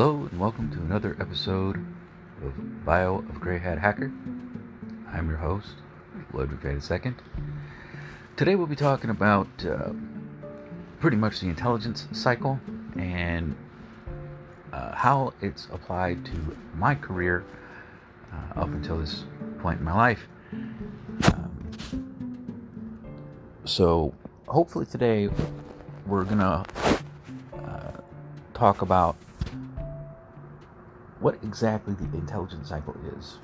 Hello and welcome to another episode of Bio of Grey Hat Hacker. I'm your host, Ludwig II. Today we'll be talking about uh, pretty much the intelligence cycle and uh, how it's applied to my career uh, up until this point in my life. Um, so hopefully today we're gonna uh, talk about what exactly the intelligence cycle is.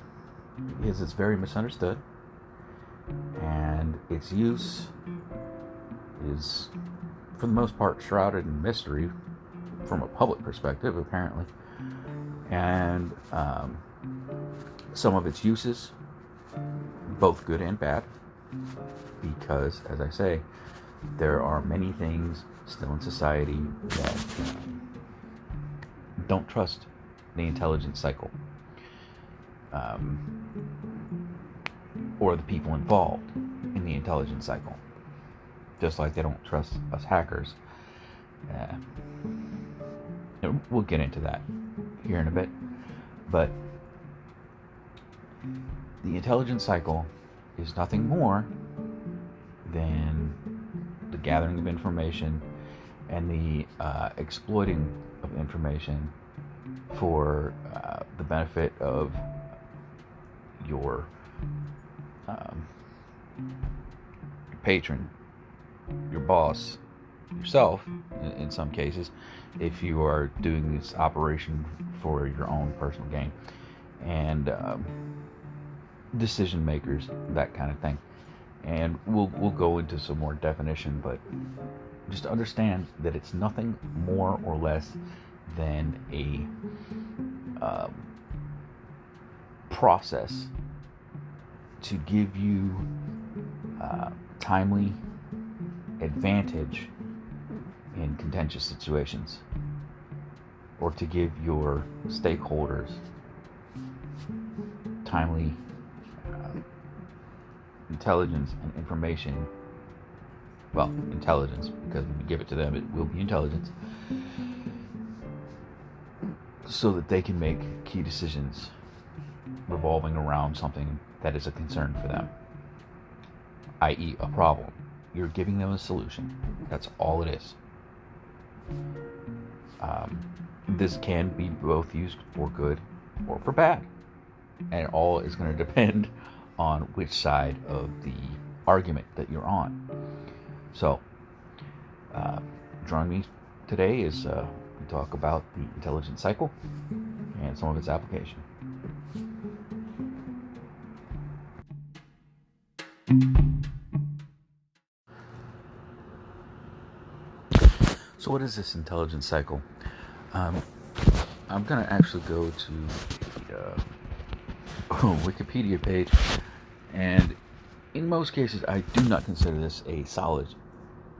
Because it's very misunderstood, and its use is, for the most part, shrouded in mystery from a public perspective, apparently. And um, some of its uses, both good and bad, because, as I say, there are many things still in society that um, don't trust the intelligence cycle um, or the people involved in the intelligence cycle. Just like they don't trust us hackers. Uh, we'll get into that here in a bit. But the intelligence cycle is nothing more than the gathering of information and the uh, exploiting of information for uh, the benefit of your um, patron, your boss, yourself, in, in, some cases, if you are doing this operation for your own personal gain, and um, decision makers, that kind of thing. And we'll we'll go into some more definition, but just understand that it's nothing more or less than a um, process to give you uh, timely advantage in contentious situations or to give your stakeholders timely uh, intelligence and information. Well intelligence because when you give it to them it will be intelligence so that they can make key decisions revolving around something that is a concern for them, i.e., a problem. You're giving them a solution. That's all it is. Um, this can be both used for good or for bad. And it all is going to depend on which side of the argument that you're on. So, uh, join me today is uh, talk about the intelligence cycle and some of its application. So, what is this intelligence cycle? Um, I'm going to actually go to the uh, Wikipedia page, and in most cases, I do not consider this a solid,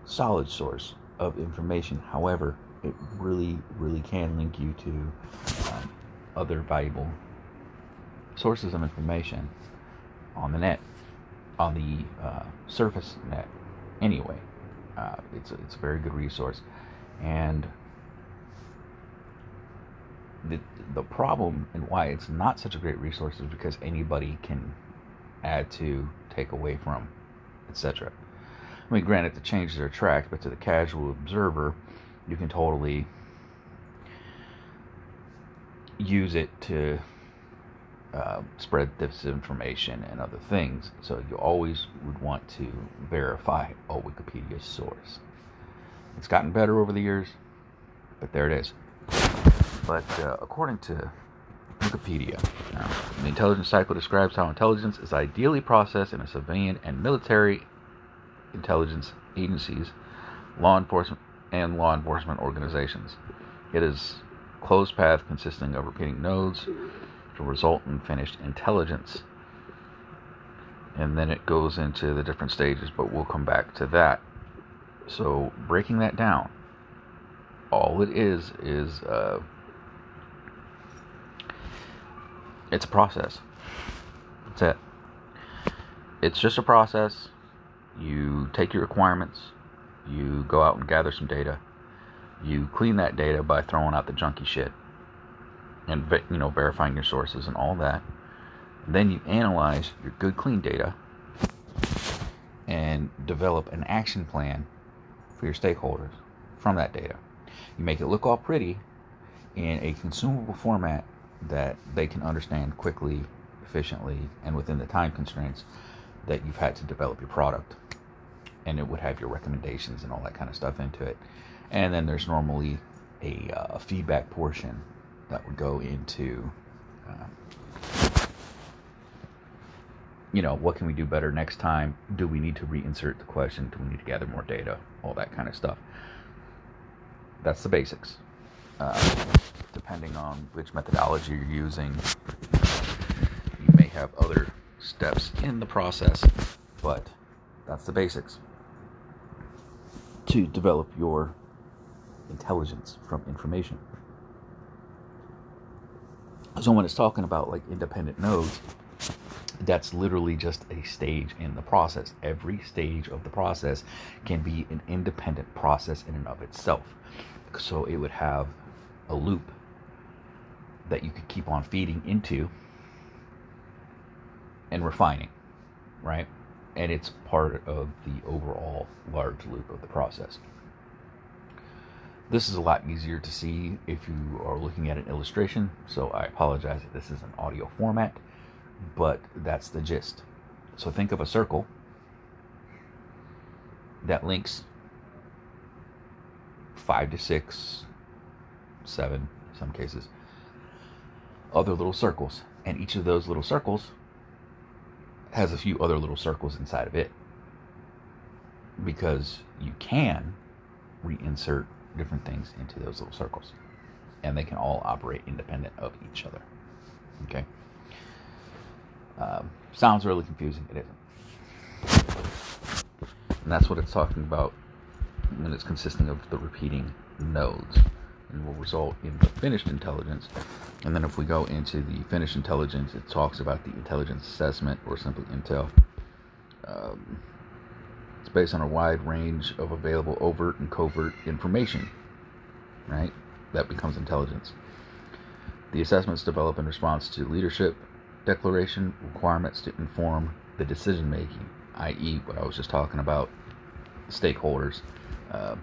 solid source of information. However, it really, really can link you to um, other valuable sources of information on the net, on the uh, surface net. Anyway, uh, it's a, it's a very good resource, and the the problem and why it's not such a great resource is because anybody can add to, take away from, etc. I mean, granted, the changes are tracked, but to the casual observer, you can totally use it to uh, spread disinformation and other things. So you always would want to verify a Wikipedia source. It's gotten better over the years, but there it is. But uh, according to Wikipedia, uh, the intelligence cycle describes how intelligence is ideally processed in a civilian and military intelligence agencies, law enforcement and law enforcement organizations. It is closed path consisting of repeating nodes to result in finished intelligence. And then it goes into the different stages, but we'll come back to that. So, breaking that down, all it is is uh, it's a process. That's it. It's just a process. You take your requirements, you go out and gather some data. You clean that data by throwing out the junky shit. and you know verifying your sources and all that. Then you analyze your good clean data and develop an action plan for your stakeholders from that data. You make it look all pretty in a consumable format that they can understand quickly, efficiently, and within the time constraints that you've had to develop your product. And it would have your recommendations and all that kind of stuff into it. And then there's normally a, uh, feedback portion that would go into, um, you know, what can we do better next time? Do we need to reinsert the question? Do we need to gather more data? All that kind of stuff. That's the basics. Uh, depending on which methodology you're using, you may have other steps in the process, but that's the basics to develop your intelligence from information. So when it's talking about like independent nodes, that's literally just a stage in the process. Every stage of the process can be an independent process in and of itself. So it would have a loop that you could keep on feeding into and refining, right? And it's part of the overall large loop of the process. This is a lot easier to see if you are looking at an illustration, so I apologize if this is an audio format, but that's the gist. So think of a circle that links five to six, seven, in some cases, other little circles. And each of those little circles has a few other little circles inside of it. Because you can reinsert different things into those little circles. And they can all operate independent of each other. Okay? Um, sounds really confusing. It isn't. And that's what it's talking about when it's consisting of the repeating nodes and will result in the finished intelligence. And then if we go into the finished intelligence, it talks about the intelligence assessment or simply intel. Um, it's based on a wide range of available overt and covert information, right? That becomes intelligence. The assessments develop in response to leadership declaration requirements to inform the decision making, i.e., what I was just talking about stakeholders, uh,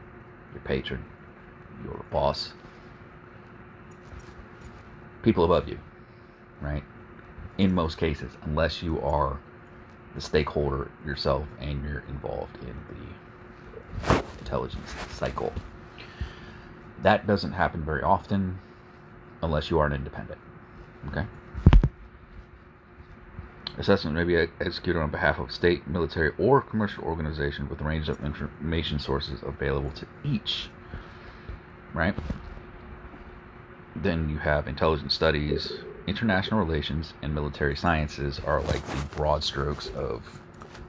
your patron, your boss, people above you, right? In most cases, unless you are the stakeholder yourself and you're involved in the intelligence cycle. That doesn't happen very often unless you are an independent. Okay? Assessment may be executed on behalf of state, military, or commercial organization with a range of information sources available to each right? Then you have intelligence studies, international relations, and military sciences are like the broad strokes of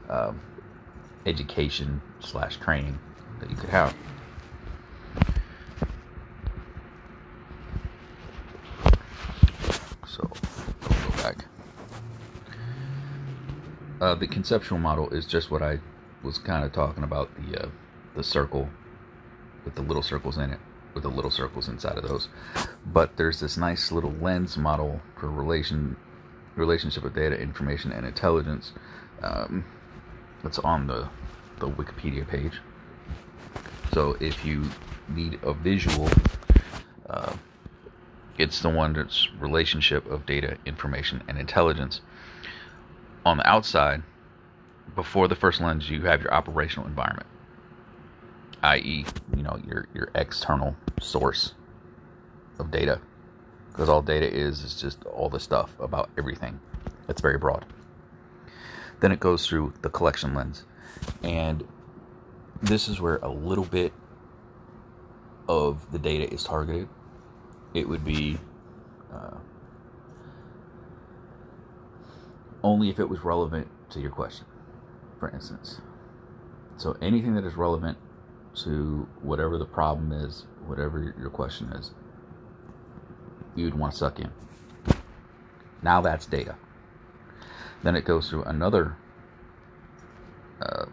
um, education slash training that you could have. So, go back. Uh, the conceptual model is just what I was kind of talking about the uh, the circle with the little circles in it with the little circles inside of those. But there's this nice little lens model for relation relationship of data, information, and intelligence. Um, that's on the the Wikipedia page. So if you need a visual, uh, it's the one that's relationship of data, information, and intelligence. On the outside, before the first lens, you have your operational environment i.e., you know, your your external source of data, because all data is is just all the stuff about everything. It's very broad. Then it goes through the collection lens, and this is where a little bit of the data is targeted. It would be uh, only if it was relevant to your question, for instance. So anything that is relevant to whatever the problem is, whatever your question is, you'd want to suck in. Now that's data. Then it goes through another uh,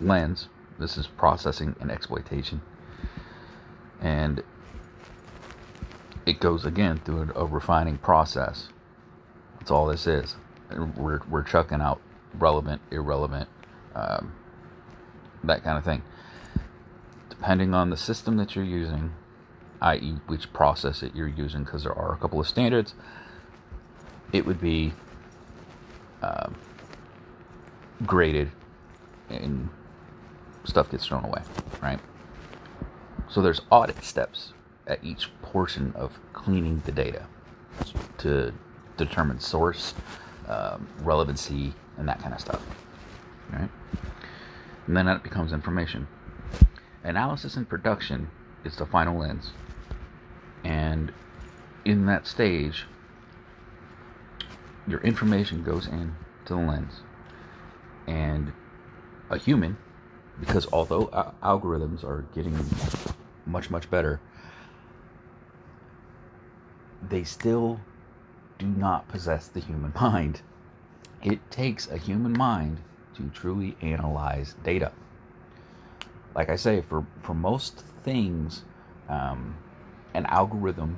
lens. This is processing and exploitation. And it goes again through a, refining process. That's all this is. We're, we're chucking out relevant, irrelevant, um, that kind of thing. Depending on the system that you're using, i.e., which process that you're using, because there are a couple of standards, it would be um, graded and stuff gets thrown away, right? So there's audit steps at each portion of cleaning the data to determine source, um, relevancy, and that kind of stuff, right? And then that becomes information. Analysis and production is the final lens, and in that stage, your information goes in to the lens, and a human, because although algorithms are getting much much better, they still do not possess the human mind. It takes a human mind to truly analyze data. Like I say, for, for most things, um, an algorithm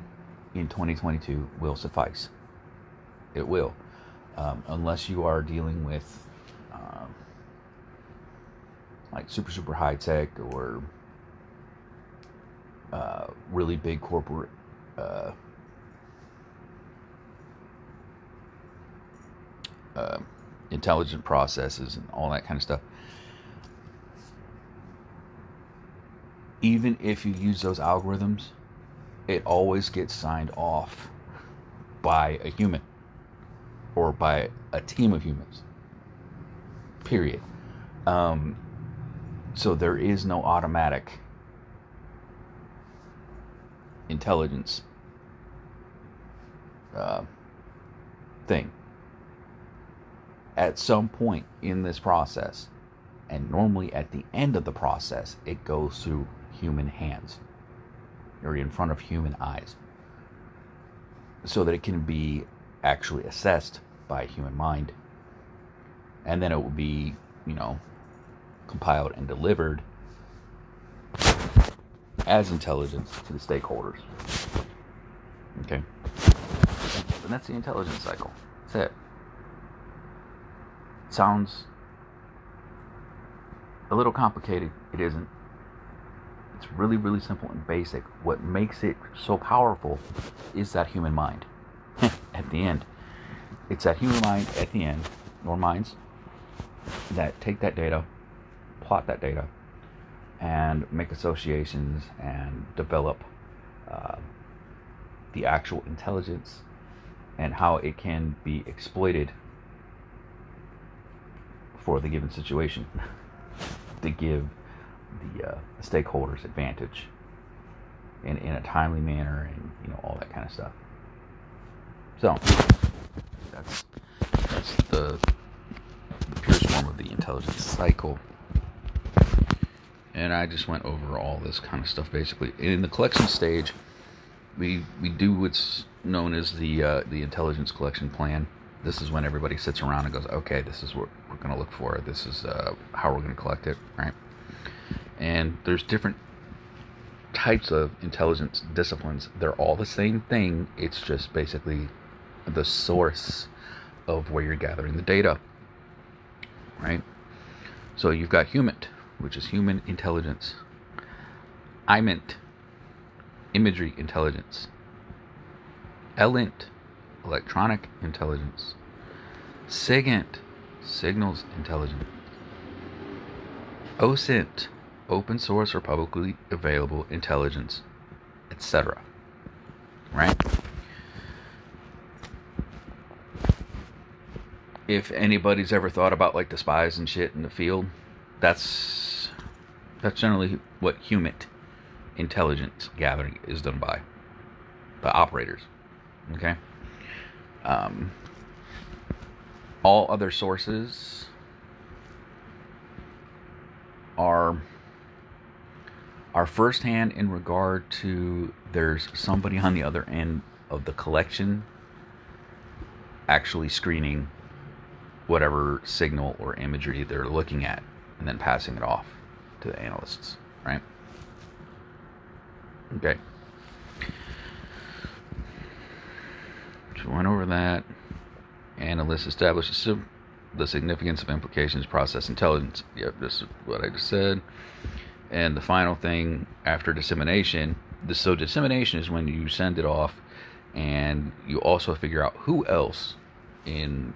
in 2022 will suffice. It will. Um, unless you are dealing with um, like super, super high tech or uh, really big corporate uh, uh, intelligent processes and all that kind of stuff. Even if you use those algorithms, it always gets signed off by a human or by a team of humans. Period. Um, so there is no automatic intelligence uh, thing at some point in this process, and normally at the end of the process, it goes through human hands or in front of human eyes so that it can be actually assessed by a human mind. And then it will be, you know, compiled and delivered as intelligence to the stakeholders. Okay? And that's the intelligence cycle. That's it sounds a little complicated. It isn't. It's really, really simple and basic. What makes it so powerful is that human mind at the end. It's that human mind at the end, or minds, that take that data, plot that data, and make associations and develop uh, the actual intelligence and how it can be exploited for the given situation to give the uh, stakeholders advantage in, in a timely manner and you know all that kind of stuff. So that's that's the, purest form of the intelligence cycle. And I just went over all this kind of stuff basically. In the collection stage, we we do what's known as the uh, the intelligence collection plan this is when everybody sits around and goes, okay, this is what we're going to look for. This is uh, how we're going to collect it, right? And there's different types of intelligence disciplines. They're all the same thing. It's just basically the source of where you're gathering the data, right? So you've got HUMINT, which is human intelligence. IMINT, imagery intelligence. ELINT, electronic intelligence. SIGINT, signals intelligence. OSINT, open source or publicly available intelligence, etc. Right? If anybody's ever thought about like the spies and shit in the field, that's that's generally what human intelligence gathering is done by the operators. Okay? Um, all other sources are are firsthand in regard to there's somebody on the other end of the collection actually screening whatever signal or imagery they're looking at and then passing it off to the analysts, right? Okay. We went over that. Analysts establish the significance of implications, process intelligence. Yep, this is what I just said. And the final thing after dissemination, the so dissemination is when you send it off and you also figure out who else in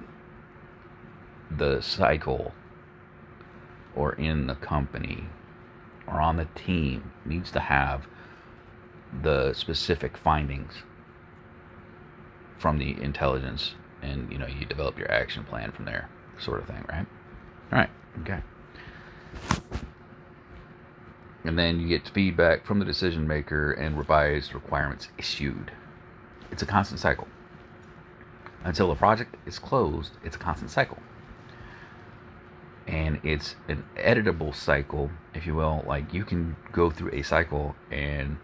the cycle or in the company or on the team needs to have the specific findings from the intelligence and you know you develop your action plan from there sort of thing right? All right okay. And then you get feedback from the decision maker and revised requirements issued. It's a constant cycle. Until a project is closed it's a constant cycle. And it's an editable cycle if you will. Like you can go through a cycle and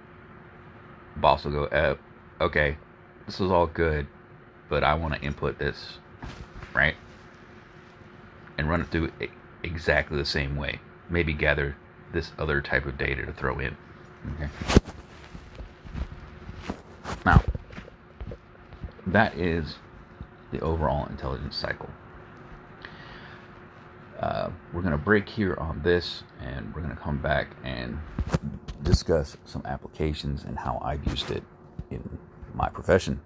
boss will go uh, okay this is all good, but I want to input this, right? And run it through exactly the same way. Maybe gather this other type of data to throw in. Okay. Now, that is the overall intelligence cycle. Uh, we're going to break here on this and we're going to come back and discuss some applications and how I've used it in my profession.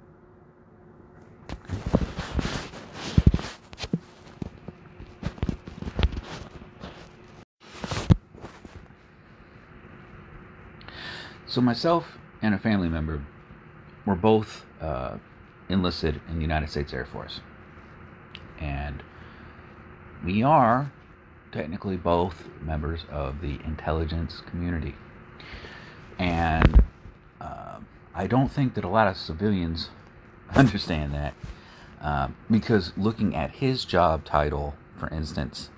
So, myself and a family member were both uh, enlisted in the United States Air Force. And we are technically both members of the intelligence community. And uh, I don't think that a lot of civilians understand that. Uh, because looking at his job title, for instance,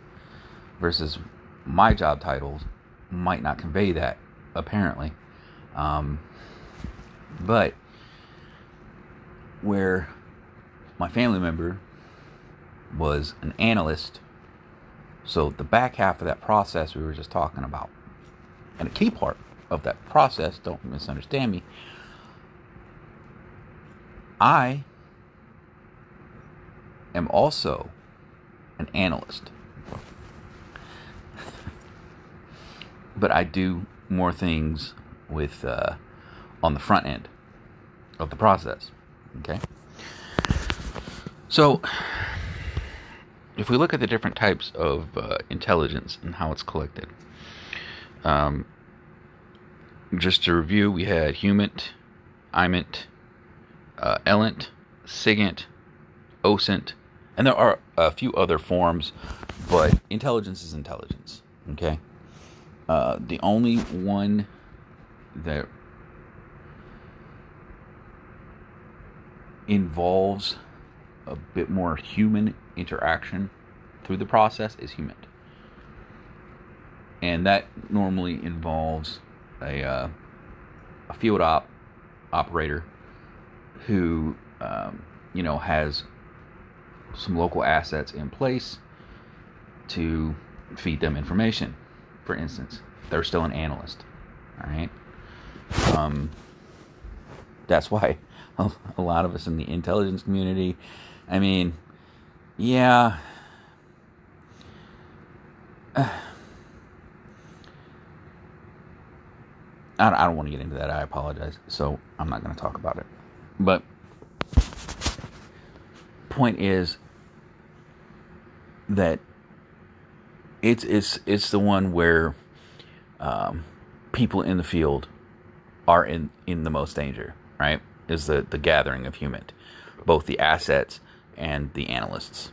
versus my job title, might not convey that, apparently. Um, but where my family member was an analyst, so the back half of that process we were just talking about, and a key part of that process, don't misunderstand me, I am also an analyst. but I do more things with uh, on the front end of the process. Okay. So, if we look at the different types of uh, intelligence and how it's collected, um, just to review, we had HUMINT, IMINT, uh, ELINT, SIGINT, OSINT, and there are a few other forms, but intelligence is intelligence. Okay. Uh, the only one that involves a bit more human interaction through the process is human. And that normally involves a, uh, a field op operator who um, you know has some local assets in place to feed them information. For instance, they're still an analyst. All right. Um, that's why a, lot of us in the intelligence community, I mean, yeah. I don't want to get into that. I apologize. So I'm not going to talk about it. But point is that it's it's it's the one where um, people in the field are in in the most danger. Right? Is the the gathering of human, both the assets and the analysts.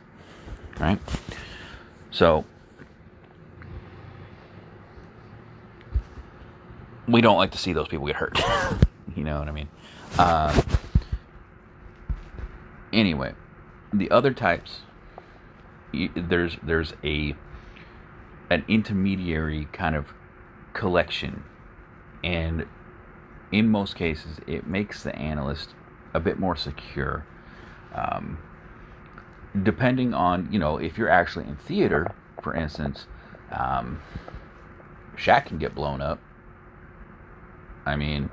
Right? So we don't like to see those people get hurt. you know what I mean? Uh, anyway, the other types, there's there's a an intermediary kind of collection, and in most cases, it makes the analyst a bit more secure. Um, depending on you know if you're actually in theater, for instance, um, Shaq can get blown up. I mean,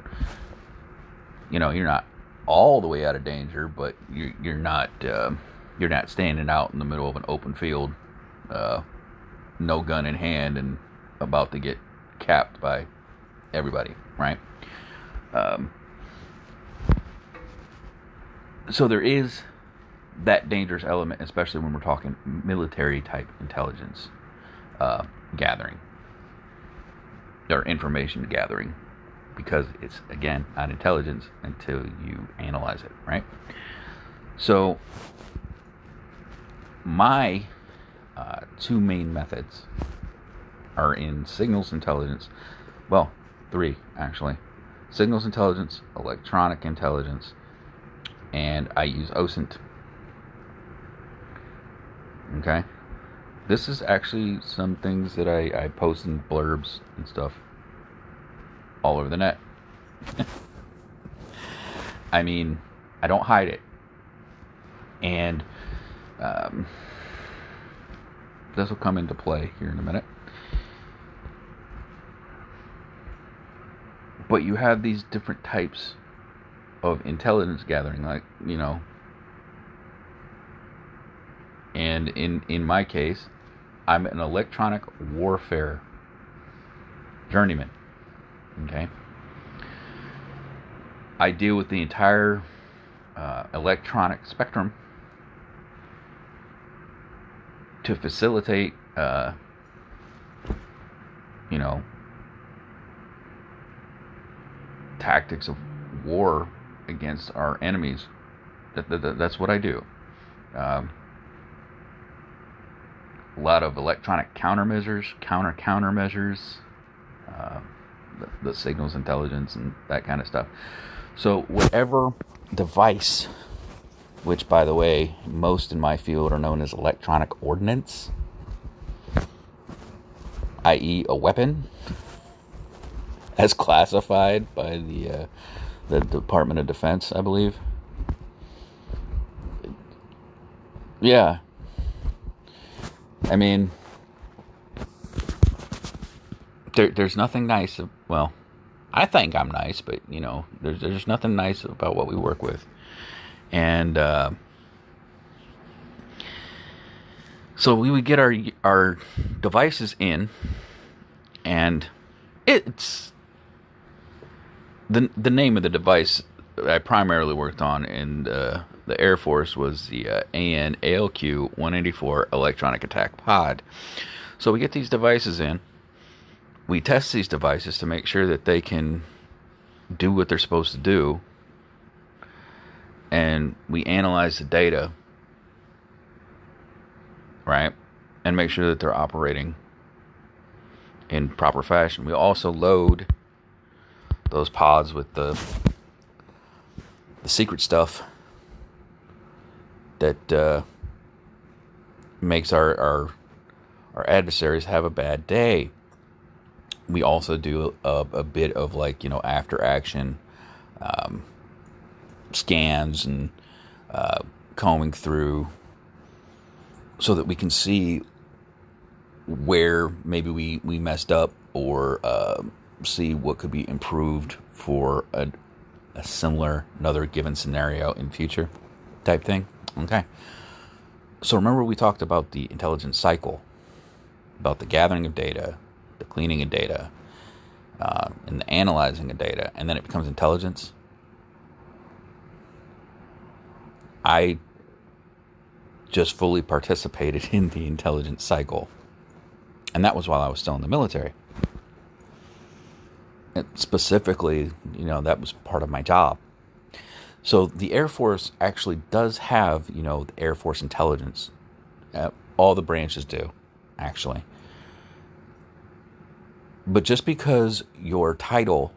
you know, you're not all the way out of danger, but you're, you're not uh, you're not standing out in the middle of an open field, uh, no gun in hand, and about to get capped by everybody, right? Um, so there is that dangerous element, especially when we're talking military type intelligence uh, gathering or information gathering, because it's again not intelligence until you analyze it, right? So my uh, two main methods are in signals intelligence. Well, three actually: signals intelligence, electronic intelligence, and I use OSINT Okay? This is actually some things that I, I post in blurbs and stuff all over the net. I mean, I don't hide it. And um, this will come into play here in a minute. But you have these different types of intelligence gathering, like, you know, and in, in my case, I'm an electronic warfare journeyman. Okay? I deal with the entire uh, electronic spectrum to facilitate, uh, you know, tactics of war against our enemies. That, that, that's what I do. Um, a lot of electronic countermeasures, counter countermeasures, uh, the, signals intelligence, and that kind of stuff. So, whatever device, which by the way, most in my field are known as electronic ordnance, i.e., a weapon, as classified by the uh, the Department of Defense, I believe. Yeah, I mean, there, there's nothing nice. Well, I think I'm nice, but you know, there's there's nothing nice about what we work with, and uh, so we would get our our devices in, and it's the the name of the device I primarily worked on in uh, the Air Force was the uh, AN ALQ 184 electronic attack pod. So we get these devices in, we test these devices to make sure that they can do what they're supposed to do, and we analyze the data, right, and make sure that they're operating in proper fashion. We also load those pods with the the secret stuff that uh, makes our, our our adversaries have a bad day. We also do a, a bit of like you know after action um, scans and uh, combing through so that we can see where maybe we, we messed up or uh, see what could be improved for a, a similar another given scenario in future type thing. Okay. So remember we talked about the intelligence cycle, about the gathering of data, the cleaning of data, uh, and the analyzing of data, and then it becomes intelligence. I just fully participated in the intelligence cycle. And that was while I was still in the military And specifically, you know, that was part of my job. So the Air Force actually does have, you know, the Air Force intelligence. Uh, all the branches do, actually. But just because your title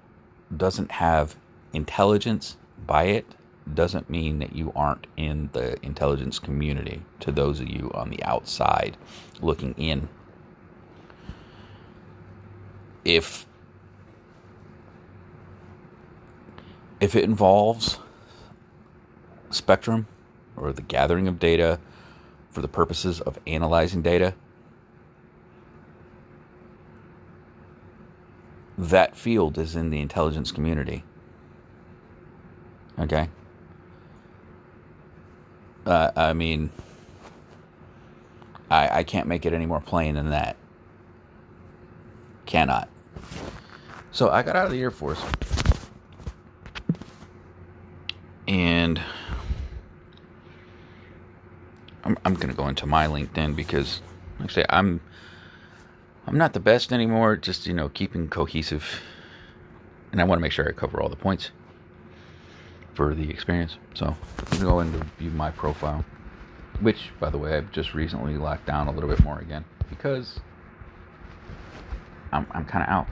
doesn't have intelligence by it doesn't mean that you aren't in the intelligence community to those of you on the outside looking in. If if it involves spectrum or the gathering of data for the purposes of analyzing data, that field is in the intelligence community. Okay? Uh, I mean, I, I can't make it any more plain than that. Cannot. So I got out of the Air Force. And I'm, I'm going to go into my LinkedIn because, say, I'm I'm not the best anymore. Just you know, keeping cohesive, and I want to make sure I cover all the points for the experience. So I'm go into view my profile, which, by the way, I've just recently locked down a little bit more again because I'm I'm kind of out.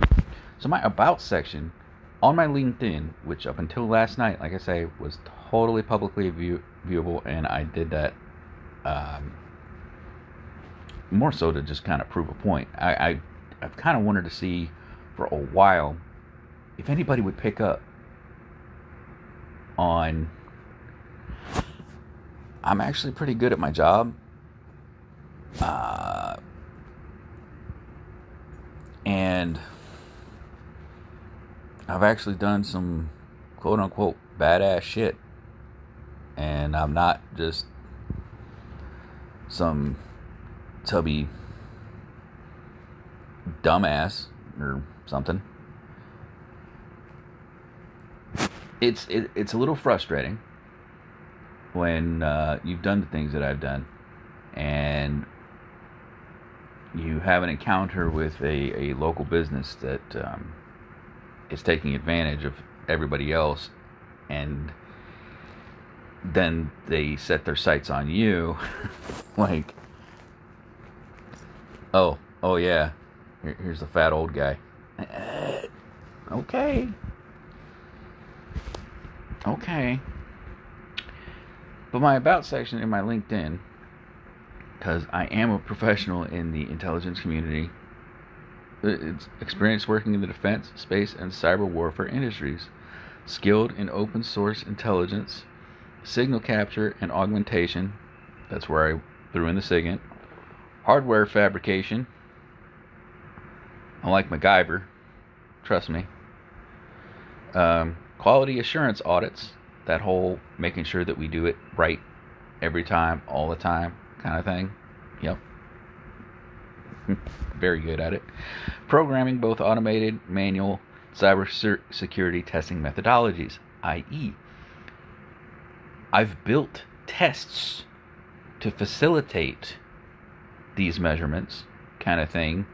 So my about section on my LinkedIn, which up until last night, like I say, was totally publicly view- viewable, and I did that um, more so to just kind of prove a point. I, I I've kind of wanted to see for a while if anybody would pick up on. I'm actually pretty good at my job. Uh, and I've actually done some quote unquote badass shit. And I'm not just some tubby dumbass or something. It's it, it's a little frustrating when uh, you've done the things that I've done and you have an encounter with a, a local business that um, is taking advantage of everybody else and then they set their sights on you like oh oh yeah Here, here's the fat old guy uh, okay okay but my about section in my linkedin because i am a professional in the intelligence community uh, it's experience working in the defense, space, and cyber warfare industries, skilled in open source intelligence, signal capture and augmentation. That's where I threw in the SIGINT. Hardware fabrication. I like MacGyver. Trust me. Um, quality assurance audits. That whole making sure that we do it right every time, all the time kind of thing. Yep. very good at it. Programming both automated, manual, cyber security testing methodologies, i.e., I've built tests to facilitate these measurements, kind of thing.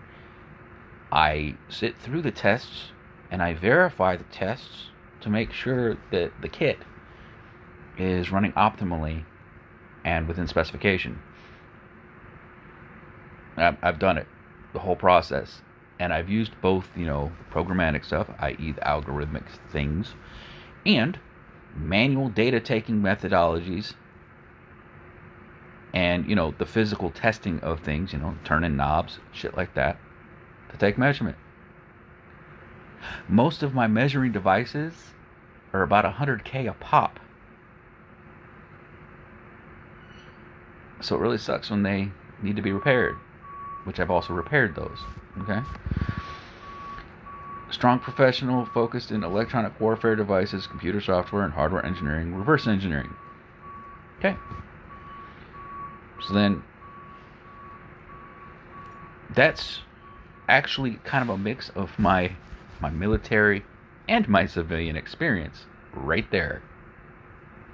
I sit through the tests and I verify the tests to make sure that the kit is running optimally and within specification. I've done it, the whole process. And I've used both, you know, programmatic stuff, i.e., the algorithmic things, and manual data taking methodologies and, you know, the physical testing of things, you know, turning knobs, shit like that, to take measurement. Most of my measuring devices are about 100K a pop. So it really sucks when they need to be repaired which I've also repaired those. Okay. Strong professional focused in electronic warfare devices, computer software, and hardware engineering, reverse engineering. Okay. So then that's actually kind of a mix of my my military and my civilian experience right there.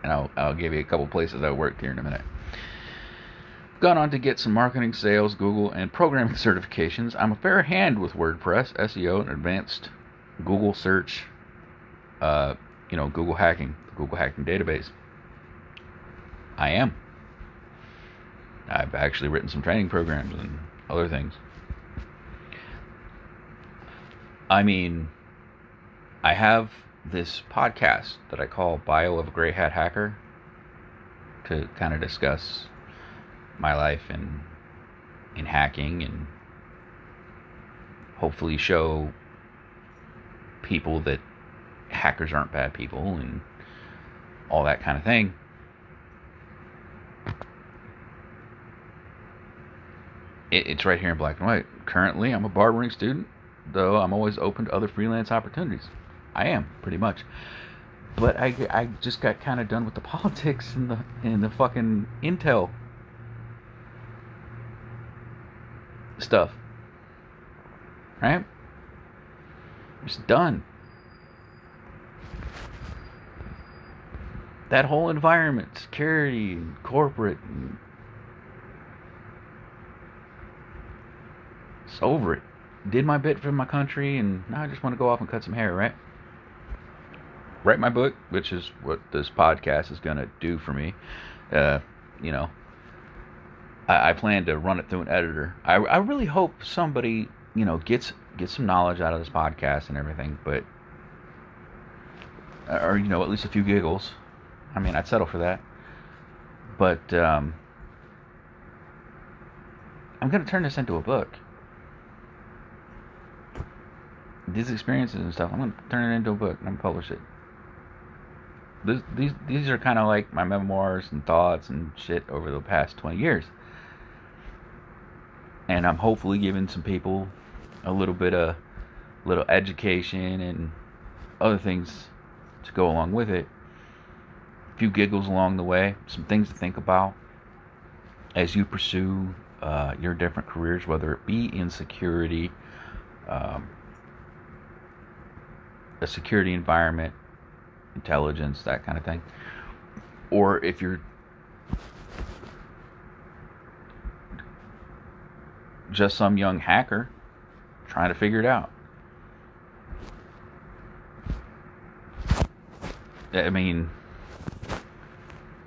And I'll, I'll give you a couple places I worked here in a minute. Gone on to get some marketing, sales, Google, and programming certifications. I'm a fair hand with WordPress, SEO, and advanced Google search, uh, you know, Google hacking, Google hacking database. I am. I've actually written some training programs and other things. I mean, I have this podcast that I call Bio of a Gray Hat Hacker to kind of discuss my life in in hacking and hopefully show people that hackers aren't bad people and all that kind of thing. It, it's right here in black and white. Currently, I'm a barbering student, though I'm always open to other freelance opportunities. I am, pretty much. but I, I just got kind of done with the politics and the and the fucking intel stuff. Right? Just done. That whole environment, security, and corporate, and over it. Did my bit for my country, and now I just want to go off and cut some hair, right? Write my book, which is what this podcast is going to do for me. Uh, you know, I, I, plan to run it through an editor. I, I really hope somebody, you know, gets get some knowledge out of this podcast and everything, but or you know, at least a few giggles. I mean, I'd settle for that. But um, I'm going to turn this into a book. These experiences and stuff, I'm to turn it into a book and publish it. These these are kind of like my memoirs and thoughts and shit over the past 20 years. And I'm hopefully giving some people a little bit of little education and other things to go along with it A few giggles along the way, some things to think about as you pursue uh, your different careers, whether it be in security, um, a security environment, intelligence, that kind of thing, or if you're just some young hacker trying to figure it out. I mean,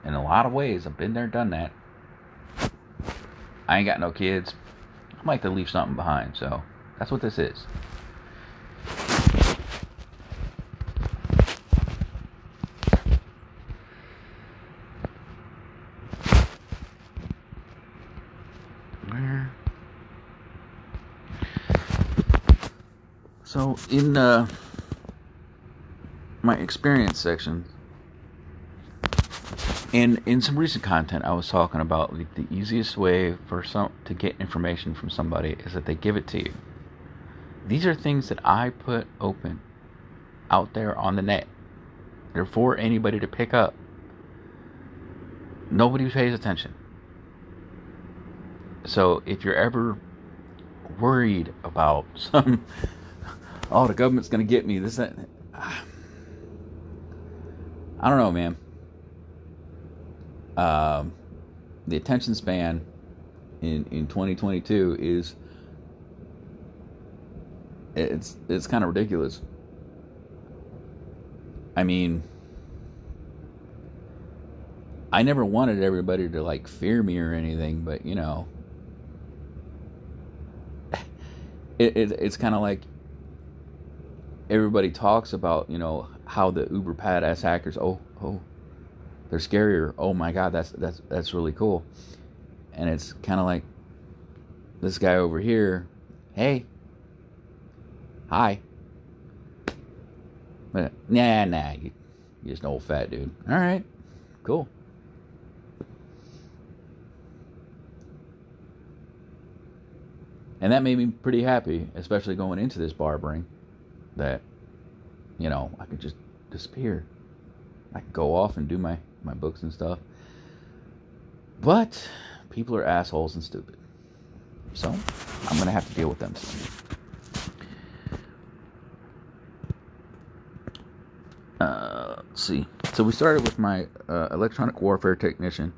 in a lot of ways. I've been there, done that. I ain't got no kids. I like to leave something behind, so that's what this is. So in uh, my experience section, and in some recent content, I was talking about like, the easiest way for some to get information from somebody is that they give it to you. These are things that I put open out there on the net. They're for anybody to pick up. Nobody pays attention. So if you're ever worried about some, oh, the government's going to get me, this, that, I don't know, man um, the attention span in in 2022 is it's it's kind of ridiculous. I mean, I never wanted everybody to like fear me or anything, but you know, it, it it's kind of like everybody talks about you know how the uber badass hackers oh oh they're scarier. Oh my god, that's that's that's really cool. And it's kind of like this guy over here. Hey, hi. But nah, nah, you, you're just an old fat dude. All right, cool. And that made me pretty happy, especially going into this barbering, that, you know, I could just disappear. I could go off and do my my books and stuff. But people are assholes and stupid. So I'm to have to deal with them Uh, let's see. So we started with my uh, electronic warfare technician.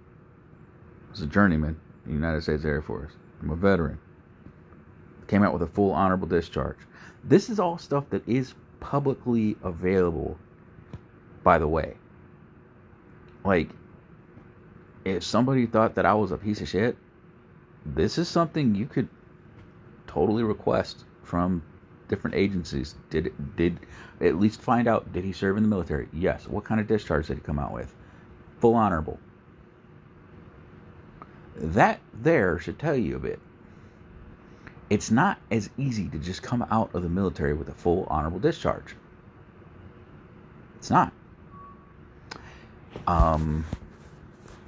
I was a journeyman in the United States Air Force. I'm a veteran. Came out with a full honorable discharge. This is all stuff that is publicly available, by the way. Like, if somebody thought that I was a piece of shit, this is something you could totally request from different agencies. Did did at least find out did he serve in the military? Yes. What kind of discharge did he come out with? Full honorable. That there should tell you a bit. It's not as easy to just come out of the military with a full honorable discharge. It's not um,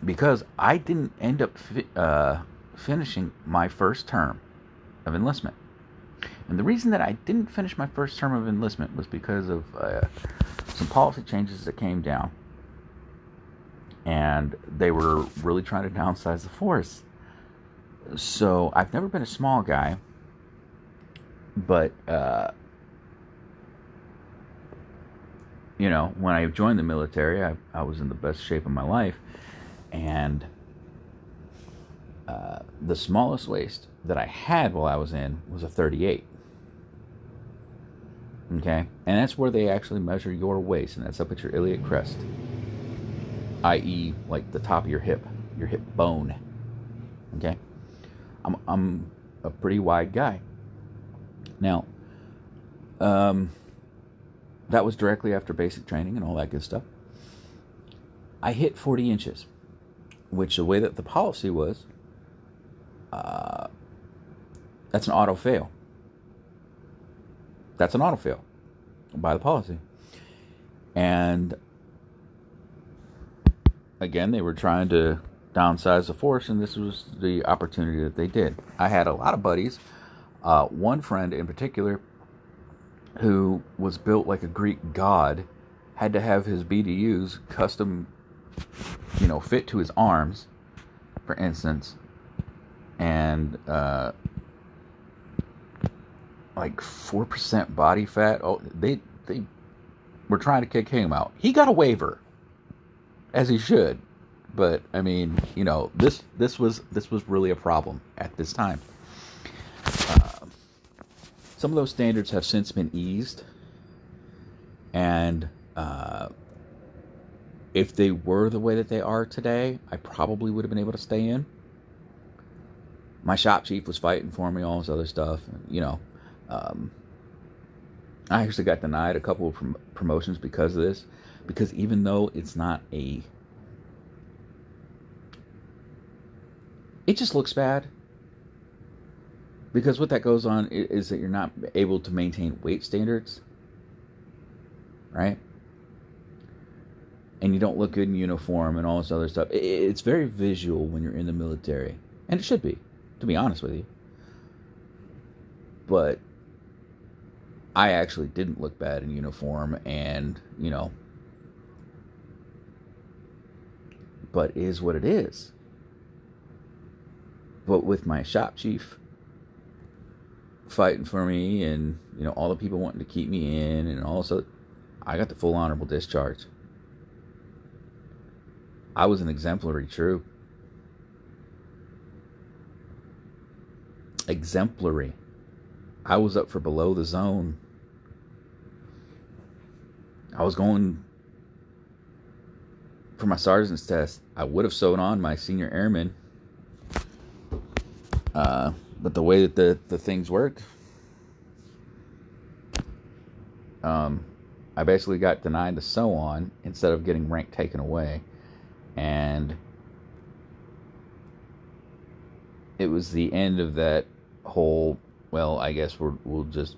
because I didn't end up fi- uh, finishing my first term of enlistment. And the reason that I didn't finish my first term of enlistment was because of uh, some policy changes that came down, and they were really trying to downsize the force. So I've never been a small guy, but uh, you know, when I joined the military, I, I was in the best shape of my life, and uh, the smallest waist that I had while I was in was a 38. Okay, and that's where they actually measure your waist, and that's up at your iliac crest, i.e., like the top of your hip, your hip bone. Okay, I'm I'm a pretty wide guy. Now, um, that was directly after basic training and all that good stuff. I hit 40 inches, which the way that the policy was, uh, that's an auto fail. That's an auto fail by the policy. And again, they were trying to downsize the force, and this was the opportunity that they did. I had a lot of buddies. Uh, one friend in particular who was built like a Greek god, had to have his BDUs custom, you know, fit to his arms, for instance, and uh, like four percent body fat. Oh, they they were trying to kick him out. He got a waiver, as he should, but I mean, you know, this this was this was really a problem at this time. Some of those standards have since been eased, and uh, if they were the way that they are today, I probably would have been able to stay in. My shop chief was fighting for me, all this other stuff. You know, um, I actually got denied a couple of prom- promotions because of this. Because even though it's not a, it just looks bad because what that goes on is that you're not able to maintain weight standards, right? And you don't look good in uniform and all this other stuff. It's very visual when you're in the military, and it should be, to be honest with you. But I actually didn't look bad in uniform, and you know, but is what it is. But with my shop chief fighting for me and you know all the people wanting to keep me in and also I got the full honorable discharge. I was an exemplary troop. Exemplary. I was up for below the zone. I was going for my sergeant's test. I would have sewed on my senior airman. Uh, but the way that the, the things worked, um, I basically got denied the so on instead of getting rank taken away. And it was the end of that whole, well, I guess we will just,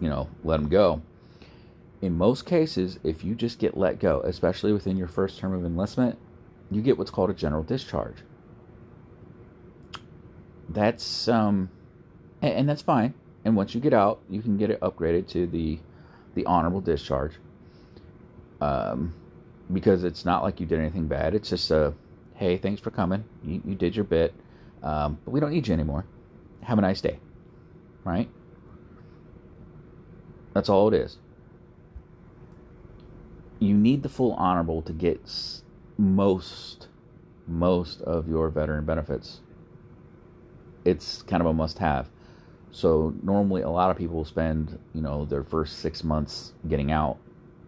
you know, let them go. In most cases, if you just get let go, especially within your first term of enlistment, you get what's called a general discharge that's um, and, and, that's fine. And once you get out, you can get it upgraded to the the honorable discharge. Um, because it's not like you did anything bad. It's just a hey, thanks for coming. You, you did your bit, um, but we don't need you anymore. Have a nice day, right? That's all it is. You need the full honorable to get most most of your veteran benefits it's kind of a must have. So normally a lot of people spend, you know, their first 6 months getting out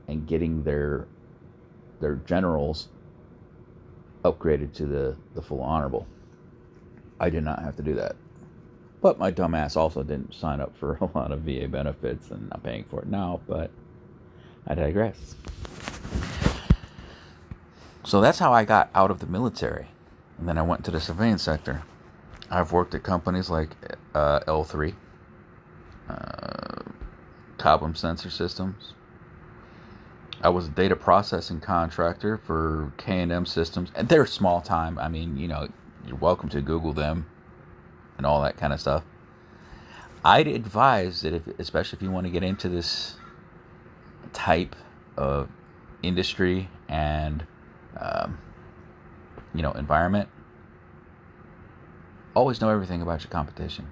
and getting their their generals upgraded to the the full honorable. I did not have to do that. But my dumbass also didn't sign up for a lot of VA benefits and I'm paying for it now, but I digress. So that's how I got out of the military. And then I went to the civilian sector. I've worked at companies like uh, L3, uh, Cobham Sensor Systems. I was a data processing contractor for K&M Systems, and they're small time. I mean, you know, you're welcome to Google them and all that kind of stuff. I'd advise that if, especially if you want to get into this type of industry and um, you know environment, always know everything about your competition.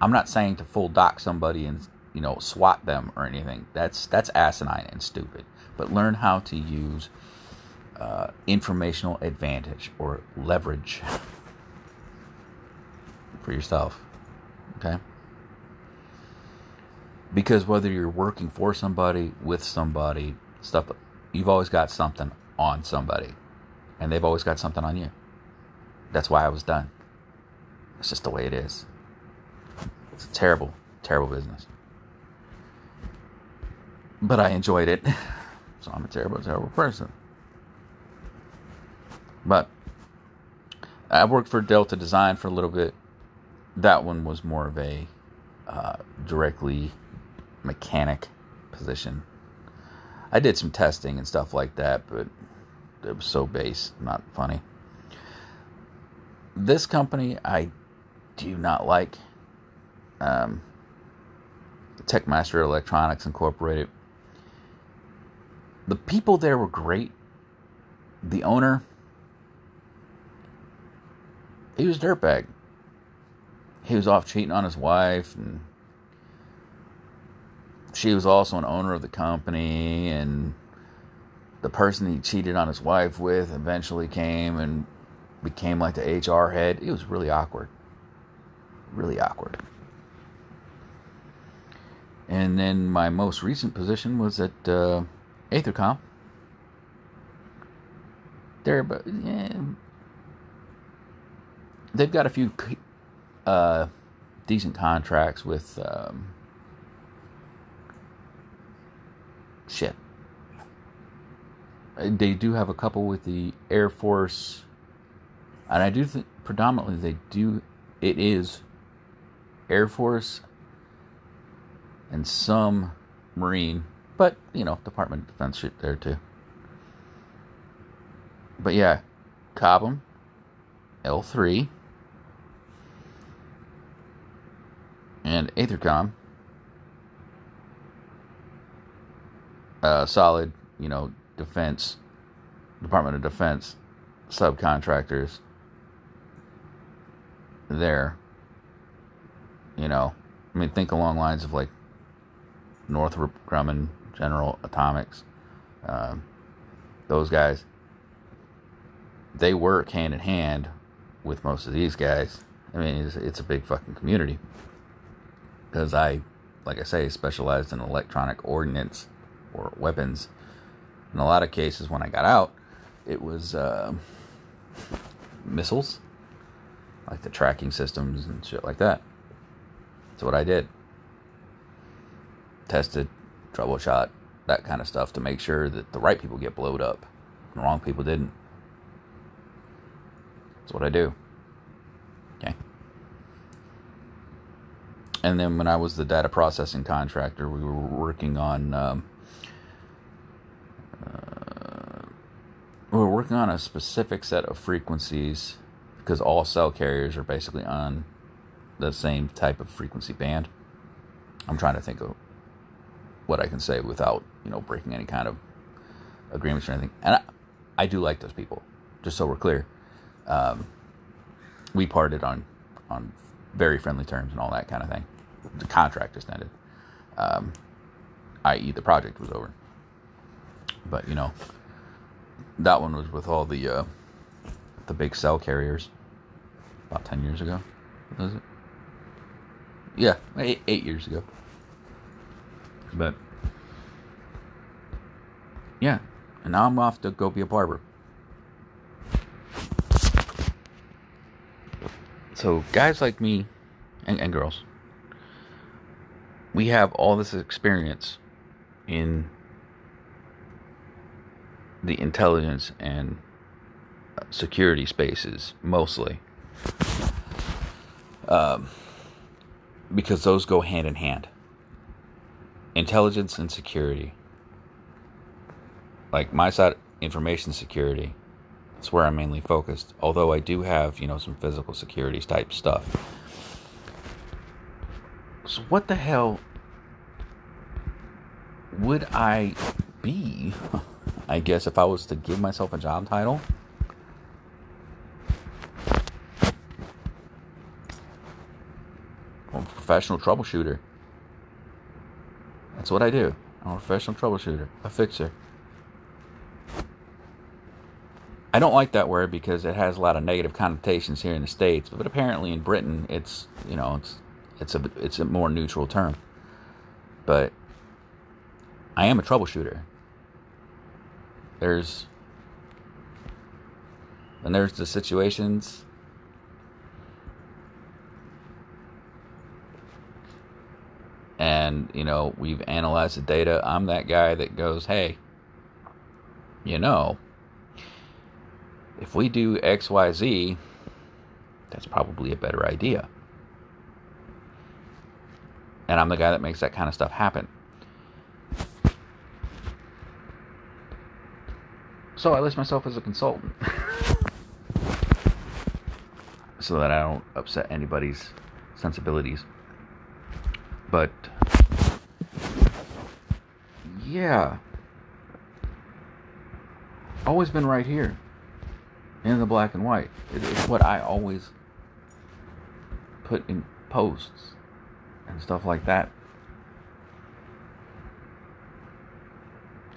I'm not saying to full dock somebody and you know swat them or anything. That's that's asinine and stupid. But learn how to use uh, informational advantage or leverage for yourself. Okay. Because whether you're working for somebody, with somebody, stuff, you've always got something on somebody, and they've always got something on you. That's why I was done. It's just the way it is. It's a terrible, terrible business. But I enjoyed it. So I'm a terrible, terrible person. But I worked for Delta Design for a little bit. That one was more of a uh, directly mechanic position. I did some testing and stuff like that, but it was so base, not funny. This company I do you not like. Um, Techmaster Electronics Incorporated. The people there were great. The owner, he was dirtbag. He was off cheating on his wife, and she was also an owner of the company. And the person he cheated on his wife with eventually came and became like the HR head. It was really awkward. Really awkward. And then my most recent position was at uh, Aethercomm. They're, yeah, they've got a few uh, decent contracts with um, shit. They do have a couple with the Air Force, and I do think predominantly they do. It is Air Force and some Marine, but you know, Department of Defense shit there too. But yeah, Cobham, L3, and Aethercomm. Uh, solid, you know, defense, Department of Defense subcontractors there. You know, I mean, think along lines of like Northrop Grumman, General Atomics, um, those guys. They work hand in hand with most of these guys. I mean, it's, it's a big fucking community. Because I, like I say, specialized in electronic ordnance or weapons. In a lot of cases, when I got out, it was uh, missiles, like the tracking systems and shit like that. That's what I did tested, troubleshot, that kind of stuff to make sure that the right people get blowed up and the wrong people didn't. That's what I do. Okay. And then when I was the data processing contractor, we were working on. Um, uh, we were working on a specific set of frequencies because all cell carriers are basically on the same type of frequency band. I'm trying to think of what I can say without you know breaking any kind of agreements or anything. And I, I do like those people, just so we're clear. Um, we parted on on very friendly terms and all that kind of thing. The contract just ended, um, i.e., the project was over. But you know, that one was with all the uh, the big cell carriers about ten years ago. Was it? Yeah, eight, eight years ago. But yeah, and now I'm off to go be a barber. So guys like me and, and girls, we have all this experience in the intelligence and security spaces mostly um, because those go hand in hand intelligence and security. Like my side, information security. That's where I'm mainly focused. Although I do have, you know, some physical security type stuff. So what the hell would I be, I guess, if I was to give myself a job title. I'm a professional troubleshooter. That's what I do. I'm a professional troubleshooter, a fixer. I don't like that word because it has a lot of negative connotations here in the states, but apparently in Britain, it's you know it's it's a it's a more neutral term. But I am a troubleshooter. There's and there's the situations and you know we've analyzed the data. I'm that guy that goes hey you know if we do xyz that's probably a better idea. And i'm the guy that makes that kind of stuff happen. So i list myself as a consultant. So that i don't upset anybody's sensibilities but yeah, always been right here in the black and white. It's what I always put in posts and stuff like that.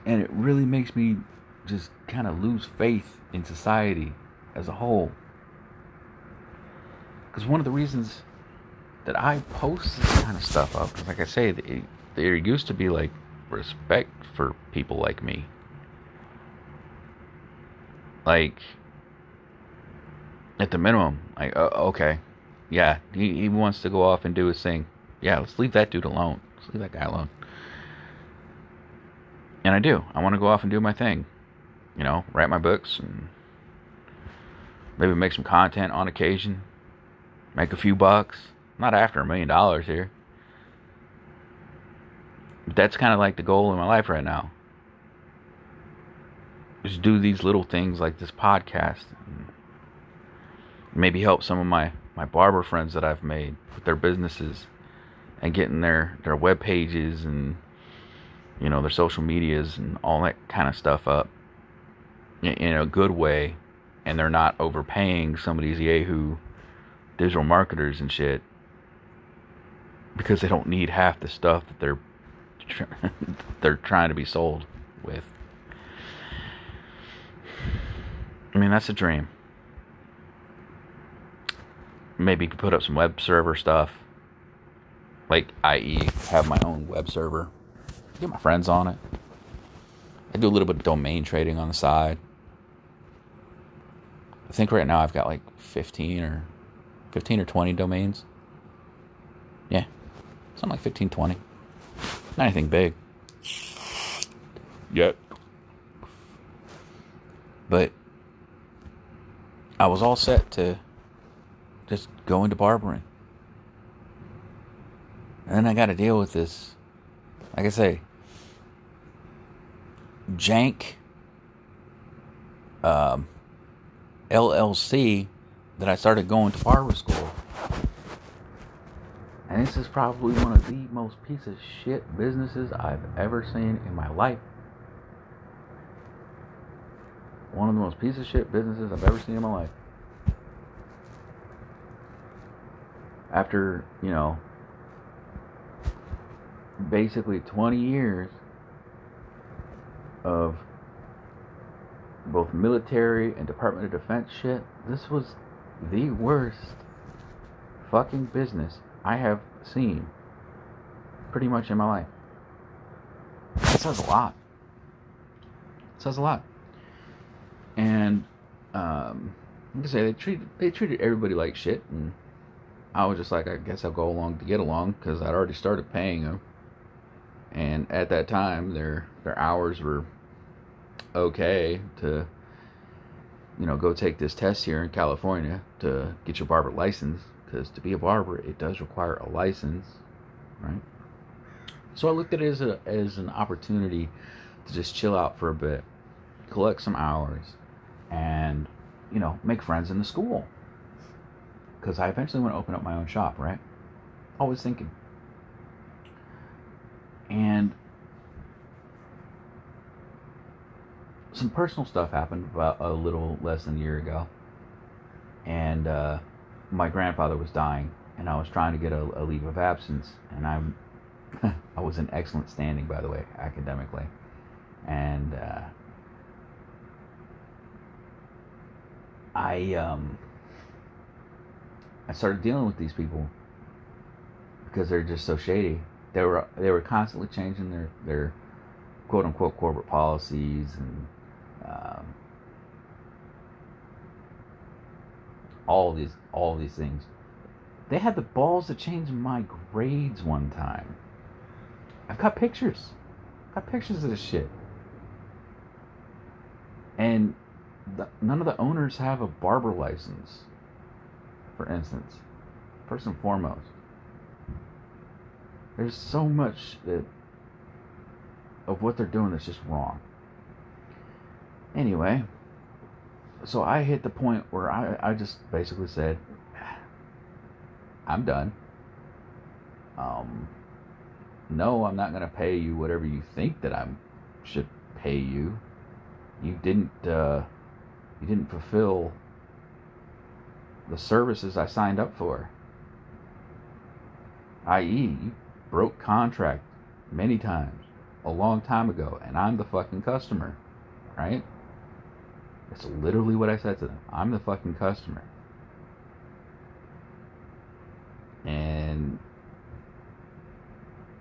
And it really makes me just kind of lose faith in society as a whole. Because one of the reasons that I post this kind of stuff up. Because, like I say, there used to be like respect for people like me. Like, at the minimum, like, uh, okay, yeah, he, he wants to go off and do his thing. Yeah, let's leave that dude alone. Let's leave that guy alone. And I do. I want to go off and do my thing. You know, write my books and maybe make some content on occasion, make a few bucks not after a million dollars here. But that's kind of like the goal in my life right now. Just do these little things like this podcast. maybe help some of my, my barber friends that I've made with their businesses and getting their, their web pages and you know their social medias and all that kind of stuff up in a good way and they're not overpaying some of these yahoo digital marketers and shit because they don't need half the stuff that they're they're trying to be sold with. I mean, that's a dream. Maybe put up some web server stuff. Like, i.e., have my own web server. Get my friends on it. I do a little bit of domain trading on the side. I think right now I've got like 15 or 15 or 20 domains. Something like 15, 20. Not anything big. Yet. But I was all set to just go into barbering. And then I got to deal with this, like I say, jank um, LLC that I started going to barber school. And this is probably one of the most piece of shit businesses I've ever seen in my life. One of the most piece of shit businesses I've ever seen in my life. After, you know, basically 20 years of both military and Department of Defense shit, this was the worst fucking business I have seen pretty much in my life. It says a lot. It says a lot. And um, like I say, they treated they treated everybody like shit, and I was just like, I guess I'll go along to get along because I'd already started paying them. And at that time, their their hours were okay to, you know, go take this test here in California to get your barber license because to be a barber, it does require a license, right? So I looked at it as, a, as an opportunity to just chill out for a bit, collect some hours, and, you know, make friends in the school. Because I eventually want to open up my own shop, right? Always thinking. And some personal stuff happened about a little less than a year ago, and uh, my grandfather was dying, and I was trying to get a, a leave of absence, and I'm I was in excellent standing, by the way, academically, and uh, I um, I started dealing with these people because they're just so shady. They were they were constantly changing their their quote unquote corporate policies and um, all these all these things. They had the balls to change my grades one time. I've got pictures. I've got pictures of this shit. And the, none of the owners have a barber license, for instance. First and foremost. There's so much that of what they're doing that's just wrong. Anyway, so I hit the point where I, I just basically said, I'm done. Um, no, I'm not going to pay you whatever you think that I should pay you. You didn't, uh, you didn't fulfill the services I signed up for. I.e., you broke contract many times a long time ago, and I'm the fucking customer, right? That's literally what I said to them. I'm the fucking customer. And,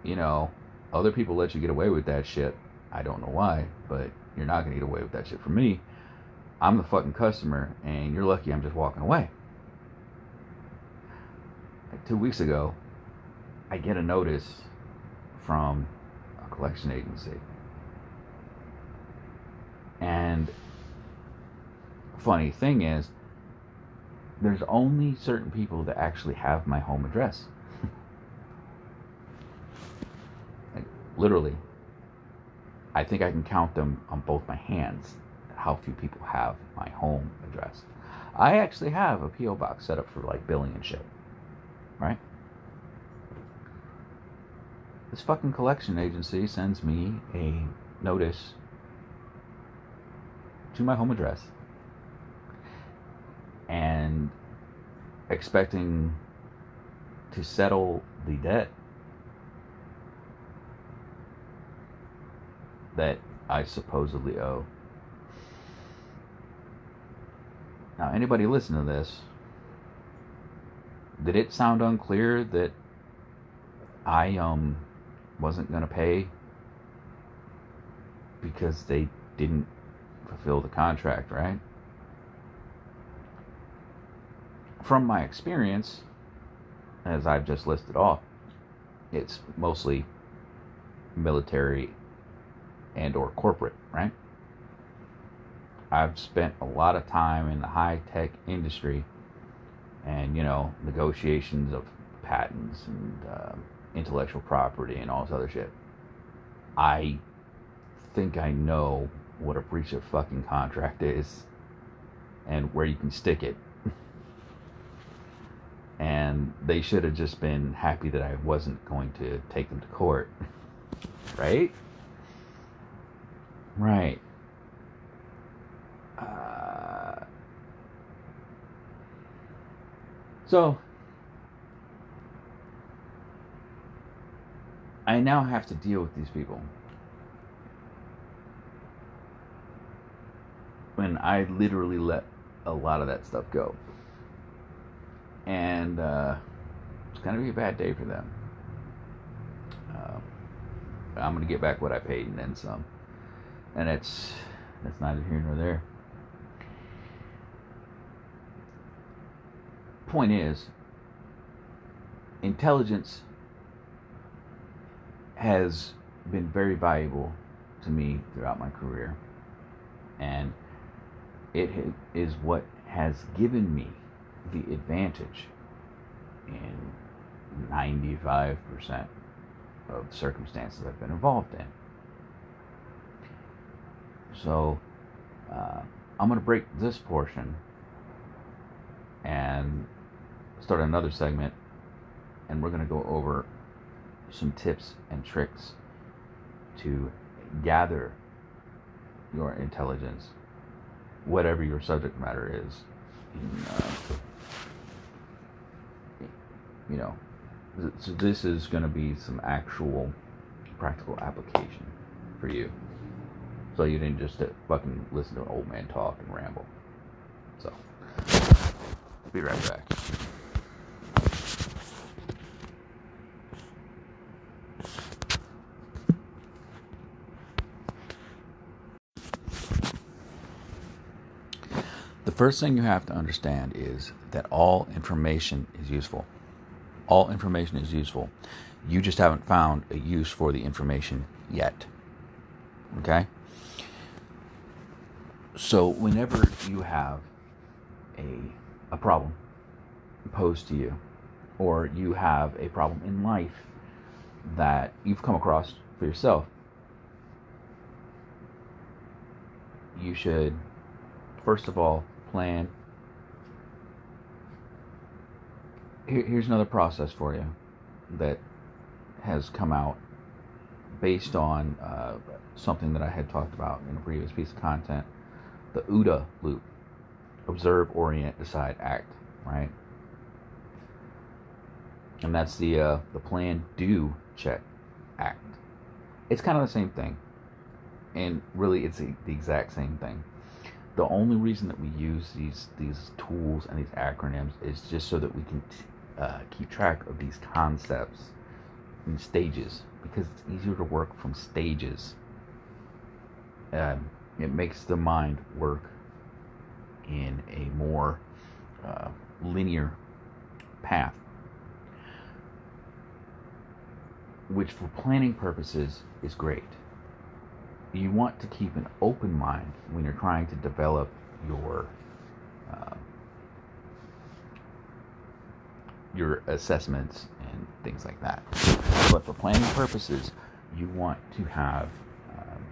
you know, other people let you get away with that shit. I don't know why, but you're not going to get away with that shit from me. I'm the fucking customer, and you're lucky I'm just walking away. Like two weeks ago, I get a notice from a collection agency. And funny thing is, there's only certain people that actually have my home address. like, literally, I think I can count them on both my hands how few people have my home address. I actually have a P.O. box set up for like billing and shit. Right? This fucking collection agency sends me a notice to my home address and expecting to settle the debt that I supposedly owe. Now, anybody listen to this? Did it sound unclear that I um wasn't going to pay because they didn't fulfill the contract, right? From my experience, as I've just listed off, it's mostly military and or corporate, right? I've spent a lot of time in the high tech industry and, you know, negotiations of patents and uh, intellectual property and all this other shit. I think I know what a breach of fucking contract is and where you can stick it. And they should have just been happy that I wasn't going to take them to court. right? Right. Uh, so I now have to deal with these people. When I literally let a lot of that stuff go. And uh, it's going to be a bad day for them. Uh, I'm going to get back what I paid and then some. And it's that's neither here nor there. Point is, intelligence has been very valuable to me throughout my career. And it is what has given me the advantage in 95% of the circumstances I've been involved in. So, uh, I'm going to break this portion and start another segment, and we're going to go over some tips and tricks to gather your intelligence, whatever your subject matter is. In, uh, you know, so this is going to be some actual practical application for you. So you didn't just fucking listen to an old man talk and ramble. So, be right back. The first thing you have to understand is that all information is useful. All information is useful. You just haven't found a use for the information yet. Okay? So, whenever you have a, a problem posed to you, or you have a problem in life that you've come across for yourself, you should, first of all, plan. Here, here's another process for you that has come out based on uh, something that I had talked about in a previous piece of content the OODA loop observe, orient, decide, act, right? And that's the uh, the plan, do, check, act. It's kind of the same thing, and really, it's the, the exact same thing. The only reason that we use these these tools and these acronyms is just so that we can t- uh, keep track of these concepts in stages because it's easier to work from stages. Um, it makes the mind work in a more uh, linear path, which for planning purposes is great. You want to keep an open mind when you're trying to develop your uh, your assessments and things like that. But for planning purposes, you want to have um,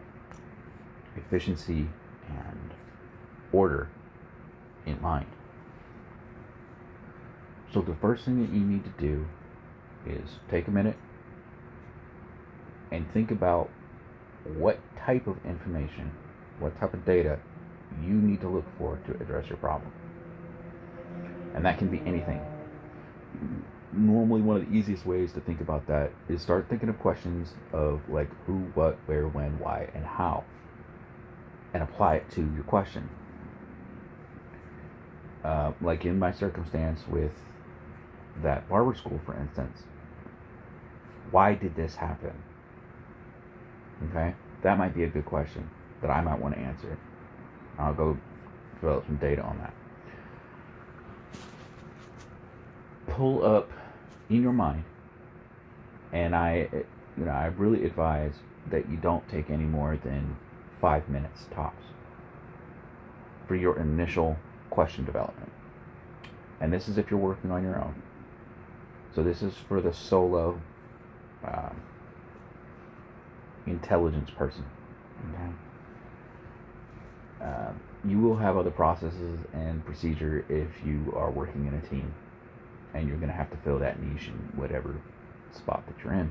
efficiency and order in mind. So the first thing that you need to do is take a minute and think about what type of information, what type of data you need to look for to address your problem. And that can be anything. Normally, one of the easiest ways to think about that is start thinking of questions of like who, what, where, when, why, and how, and apply it to your question. Uh, like in my circumstance with that barber school, for instance, why did this happen? Okay, that might be a good question that I might want to answer. I'll go develop some data on that. Pull up in your mind, and I, you know, I really advise that you don't take any more than five minutes tops for your initial question development. And this is if you're working on your own. So this is for the solo um, intelligence person. Okay. Uh, you will have other processes and procedure if you are working in a team, and you're going to have to fill that niche in whatever spot that you're in.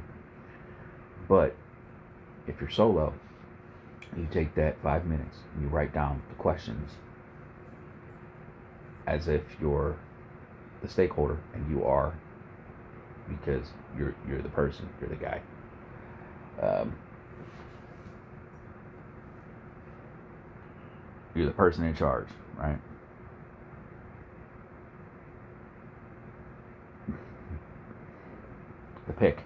But if you're solo, you take that five minutes, you write down the questions as if you're the stakeholder and you are because you're you're the person, you're the guy. Um, you're the person in charge, right? The pick.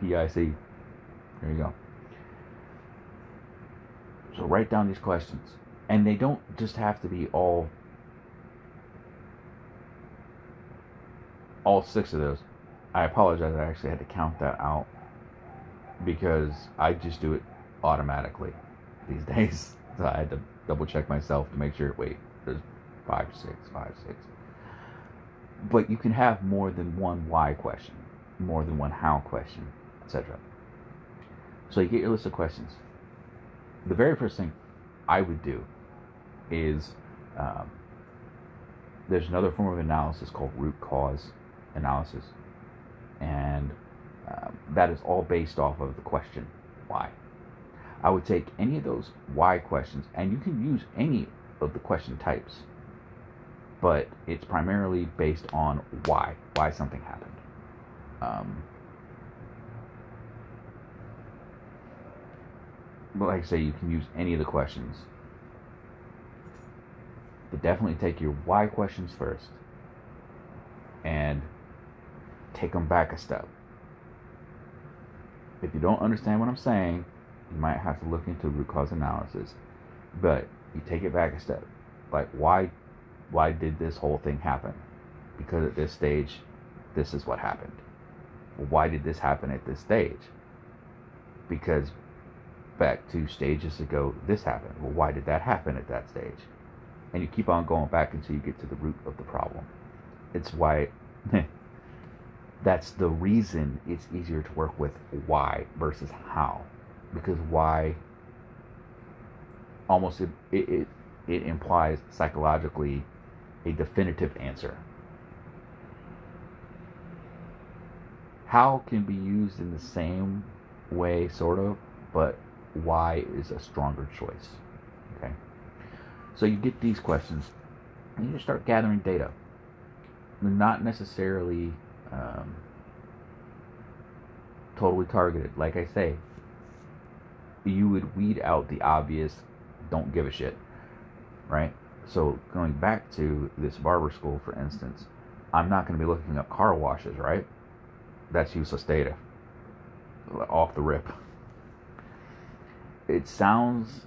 P-I-C. There you go. So write down these questions and they don't just have to be all all six of those. I apologize. I actually had to count that out because I just do it automatically these days. So I had to double check myself to make sure. Wait, there's five, six, five, six. But you can have more than one why question, more than one how question, etc. So you get your list of questions. The very first thing I would do is um, there's another form of analysis called root cause analysis, and um, that is all based off of the question why. I would take any of those why questions, and you can use any of the question types, but it's primarily based on why, why something happened. Um, but like I say, you can use any of the questions. But definitely take your why questions first and take them back a step. If you don't understand what I'm saying, you might have to look into root cause analysis. But you take it back a step. Like why why did this whole thing happen? Because at this stage, this is what happened. Why did this happen at this stage? Because back two stages ago, this happened. Well, why did that happen at that stage? And you keep on going back until you get to the root of the problem. It's why that's the reason it's easier to work with why versus how. Because why almost it, it, it implies psychologically a definitive answer. How can be used in the same way, sort of, but why is a stronger choice. Okay? So you get these questions, and you start gathering data. not necessarily um, totally targeted. Like I say, you would weed out the obvious, don't give a shit, right? So going back to this barber school, for instance, I'm not going to be looking up car washes, right? That's useless data. Off the rip it sounds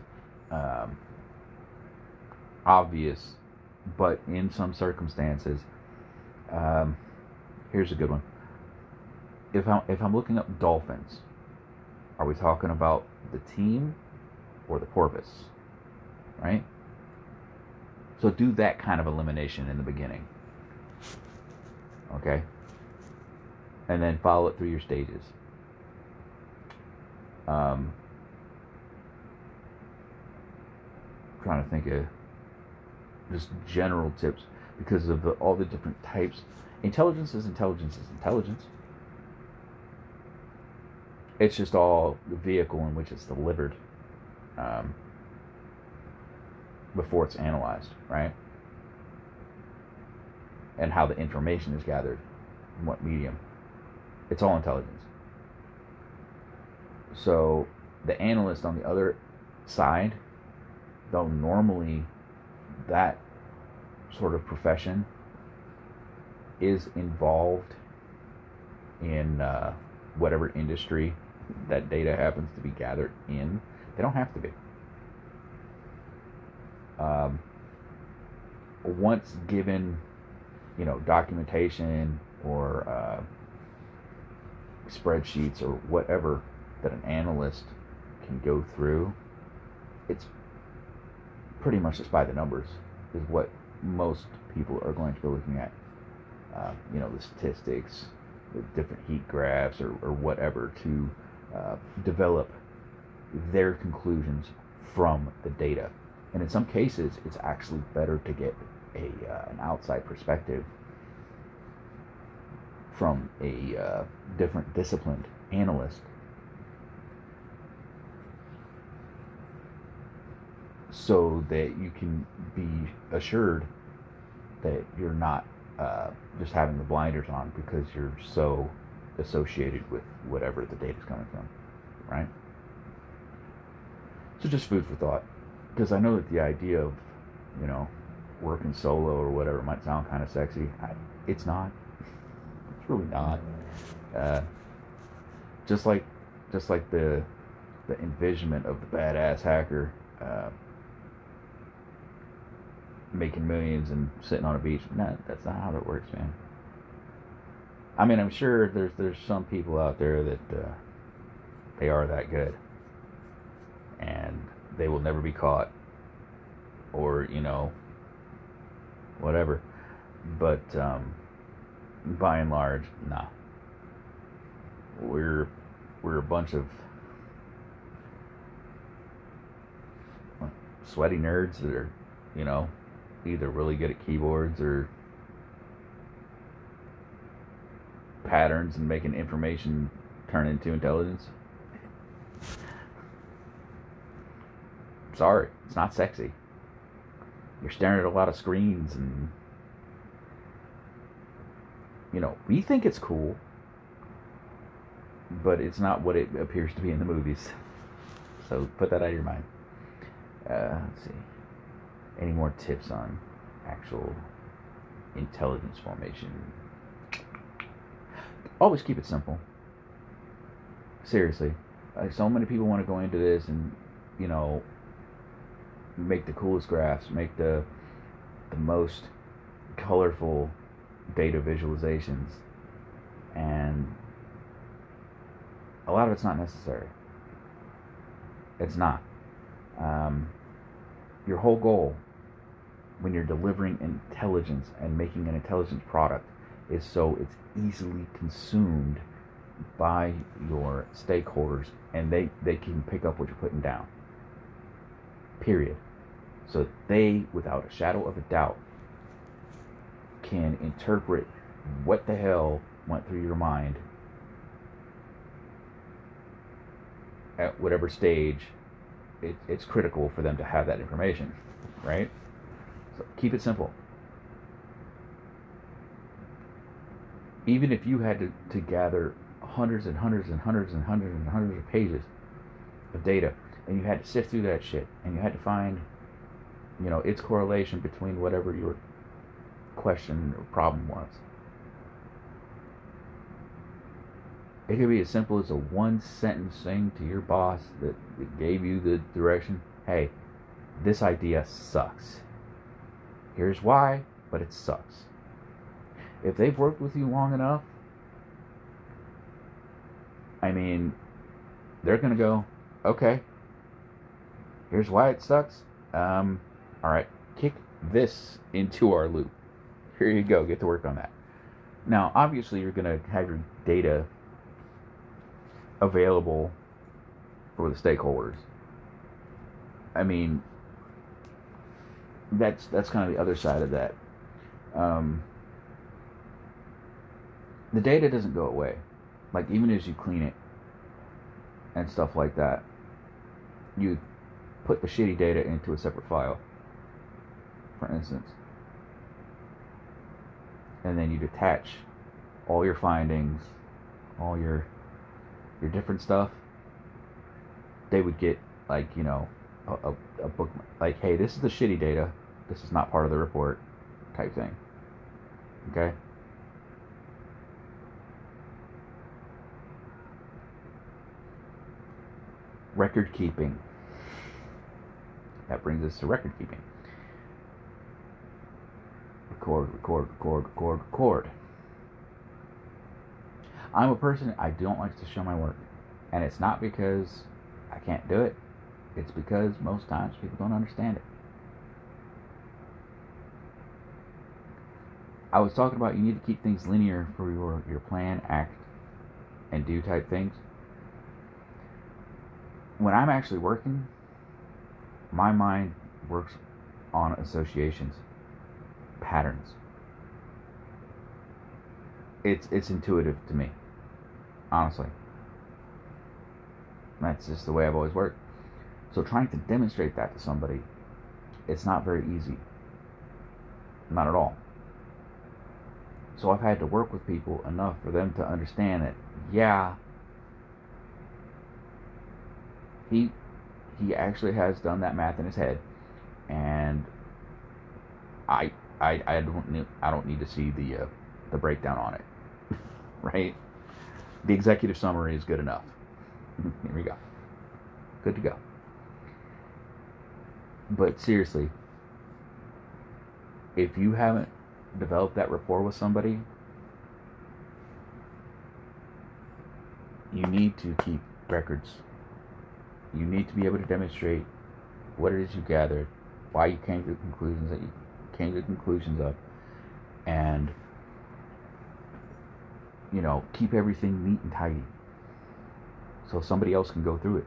um, obvious, but in some circumstances, um, here's a good one. If I'm, if I'm looking up dolphins, are we talking about the team or the porpoise? Right? So do that kind of elimination in the beginning. Okay? And then follow it through your stages. Um, trying to think of just general tips because of the, all the different types. Intelligence is intelligence is intelligence. It's just all the vehicle in which it's delivered um, before it's analyzed, right? And how the information is gathered, in what medium. It's all intelligence. So the analyst on the other side though normally that sort of profession is involved in uh, whatever industry that data happens to be gathered in. They don't have to be. Um, once given, you know, documentation or uh, spreadsheets or whatever that an analyst can go through, it's pretty much just by the numbers is what most people are going to be looking at. Uh, you know, the statistics, the different heat graphs, or, or whatever to uh, develop their conclusions from the data. And in some cases, it's actually better to get a uh, an outside perspective from a uh, different disciplined analyst so that you can be assured that you're not uh, just having the blinders on because you're so associated with whatever the data is coming from, right? So just food for thought, because I know that the idea of, you know, working solo or whatever might sound kind of sexy. I, it's not. It's really not. Uh, just like, just like the, the envisionment of the badass hacker. Uh, making millions and sitting on a beach. No, that's not how that works, man. I mean, I'm sure there's there's some people out there that uh, they are that good, and they will never be caught, or you know, whatever. But um, by and large, nah. We're we're a bunch of sweaty nerds that are, you know, either really good at keyboards or patterns and making information turn into intelligence. sorry, it's not sexy. You're staring at a lot of screens and you know, we think it's cool, but it's not what it appears to be in the movies. So put that out of your mind. Uh, let's see. Any more tips on actual intelligence formation? Always keep it simple. Seriously. Like so many people want to go into this and, you know, make the coolest graphs, make the the most colorful data visualizations and a lot of it's not necessary. It's not. Um, your whole goal when you're delivering intelligence and making an intelligence product is so it's easily consumed by your stakeholders and they, they can pick up what you're putting down. Period. So they, without a shadow of a doubt, can interpret what the hell went through your mind at whatever stage it, it's critical for them to have that information, right? So keep it simple. Even if you had to, to gather hundreds and hundreds and hundreds and hundreds and hundreds of pages of data, and you had to sift through that shit, and you had to find, you know, its correlation between whatever your question or problem was. It could be as simple as a one sentence thing to your boss that, that gave you the direction. Hey, this idea sucks. Here's why, but it sucks. If they've worked with you long enough, I mean, they're going to go, okay, here's why it sucks. Um, all right, kick this into our loop. Here you go, get to work on that. Now, obviously, you're going to have your data available for the stakeholders. I mean, that's that's kind of the other side of that. Um, the data doesn't go away, like even as you clean it and stuff like that. You put the shitty data into a separate file, for instance, and then you detach all your findings, all your your different stuff, they would get like you know a, a, a book like hey this is the shitty data. This is not part of the report type thing. Okay record keeping that brings us to record keeping record record record record record I'm a person I don't like to show my work, and it's not because I can't do it. It's because most times people don't understand it. I was talking about you need to keep things linear for your, your plan, act, and do type things. When I'm actually working, my mind works on associations, patterns. It's it's intuitive to me honestly. That's just the way I've always worked. So trying to demonstrate that to somebody, it's not very easy. Not at all. So I've had to work with people enough for them to understand that, yeah, he he actually has done that math in his head, and I I I don't need, I don't need to see the uh, the breakdown on it, right? The executive summary is good enough. Here we go. Good to go. But seriously, if you haven't developed that rapport with somebody, you need to keep records. You need to be able to demonstrate what it is you gathered, why you came to the conclusions that you came to the conclusions of, and you know, keep everything neat and tidy so somebody else can go through it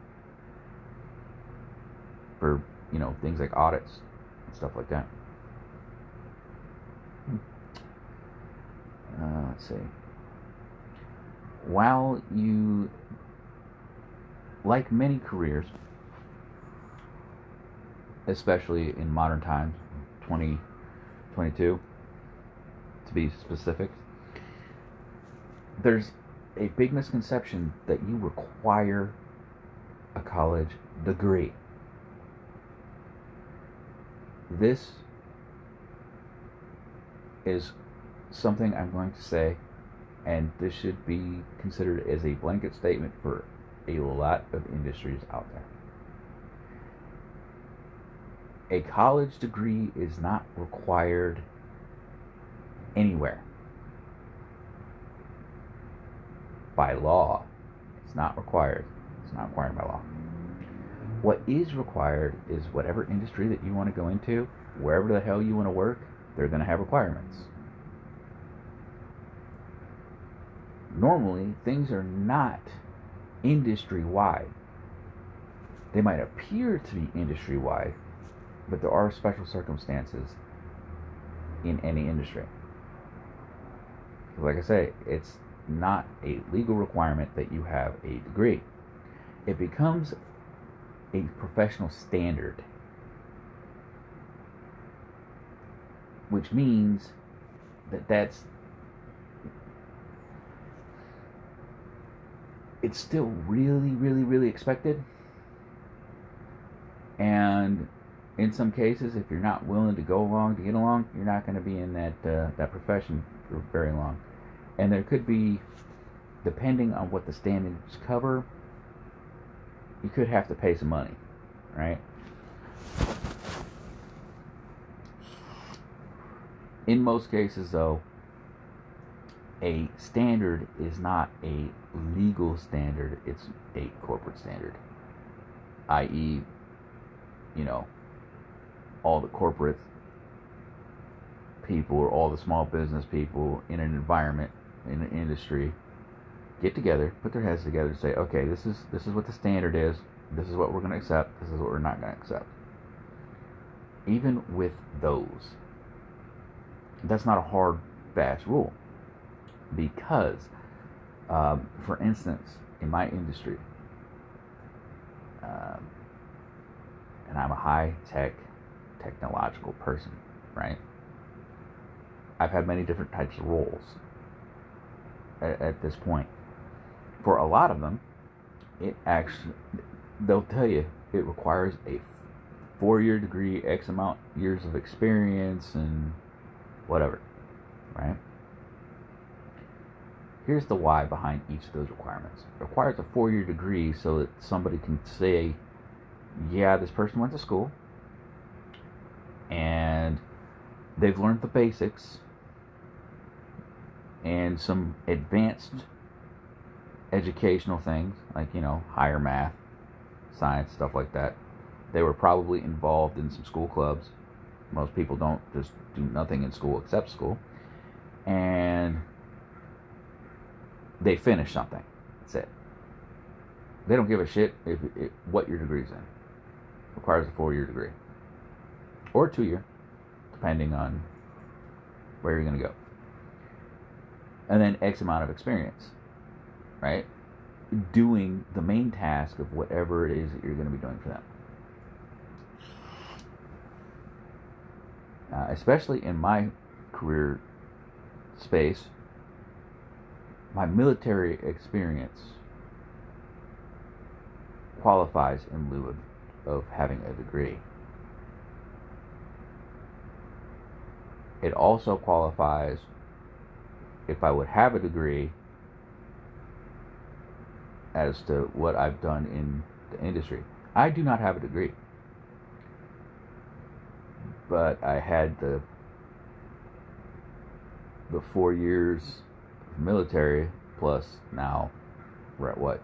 for, you know, things like audits and stuff like that. Hmm. Uh, let's see. While you, like many careers, especially in modern times, 2022, to be specific. There's a big misconception that you require a college degree. This is something I'm going to say, and this should be considered as a blanket statement for a lot of industries out there. A college degree is not required anywhere. By law, it's not required. It's not required by law. What is required is whatever industry that you want to go into, wherever the hell you want to work, they're going to have requirements. Normally, things are not industry wide. They might appear to be industry wide, but there are special circumstances in any industry. Like I say, it's not a legal requirement that you have a degree. It becomes a professional standard, which means that that's it's still really, really, really expected. And in some cases, if you're not willing to go along to get along, you're not going to be in that uh, that profession for very long. And there could be, depending on what the standards cover, you could have to pay some money, right? In most cases, though, a standard is not a legal standard, it's a corporate standard. I.e., you know, all the corporate people or all the small business people in an environment, in an industry, get together, put their heads together, and say, okay, this is this is what the standard is. This is what we're going to accept. This is what we're not going to accept. Even with those, that's not a hard, fast rule because, um, for instance, in my industry, um, and I'm a high tech, technological person, right? I've had many different types of roles at, at this point. For a lot of them, it actually, they'll tell you it requires a four year degree, X amount years of experience, and whatever, right? Here's the why behind each of those requirements. It requires a four year degree so that somebody can say, yeah, this person went to school and they've learned the basics and some advanced educational things like, you know, higher math, science, stuff like that. They were probably involved in some school clubs. Most people don't just do nothing in school except school. And they finish something. That's it. They don't give a shit if, if what your degree's in. Requires a four-year degree or two year, depending on where you're going to go. And then X amount of experience, right? Doing the main task of whatever it is that you're going to be doing for them. Uh, especially in my career space, my military experience qualifies in lieu of, of having a degree. It also qualifies if I would have a degree as to what I've done in the industry. I do not have a degree, but I had the the four years military plus now we're at what?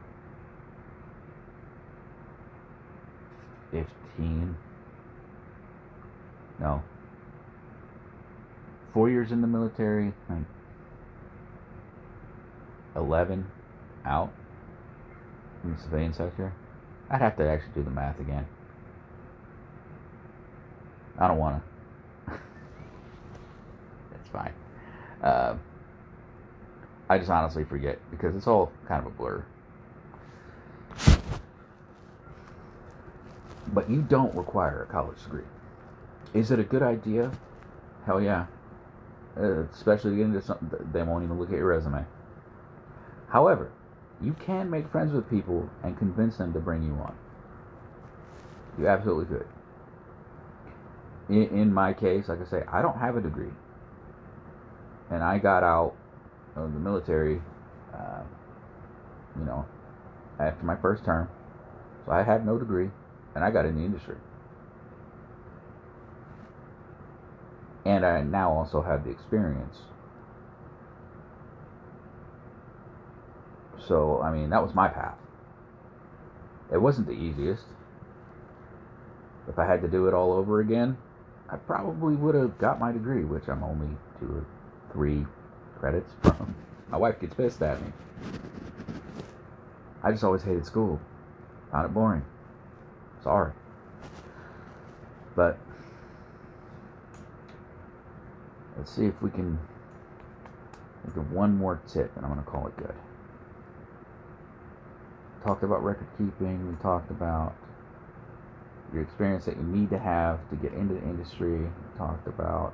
15 no. Four years in the military like 11 out in the civilian sector. I'd have to actually do the math again. I don't want to that's fine. Uh, I just honestly forget because it's all kind of a blur. But you don't require a college degree. Is it a good idea? Hell yeah. Uh, especially to get into something they won't even look at your resume. However, you can make friends with people and convince them to bring you on. You absolutely could. In, in my case, like I say, I don't have a degree. And I got out of the military, uh, you know, after my first term. So I had no degree, and I got in the industry. And I now also have the experience. So, I mean, that was my path. It wasn't the easiest. If I had to do it all over again, I probably would have got my degree, which I'm only two or three credits from. My wife gets pissed at me. I just always hated school. Found it boring. Sorry. But let's see if we can think of one more tip and I'm going to call it good. Talked about record keeping. We talked about your experience that you need to have to get into the industry. Talked about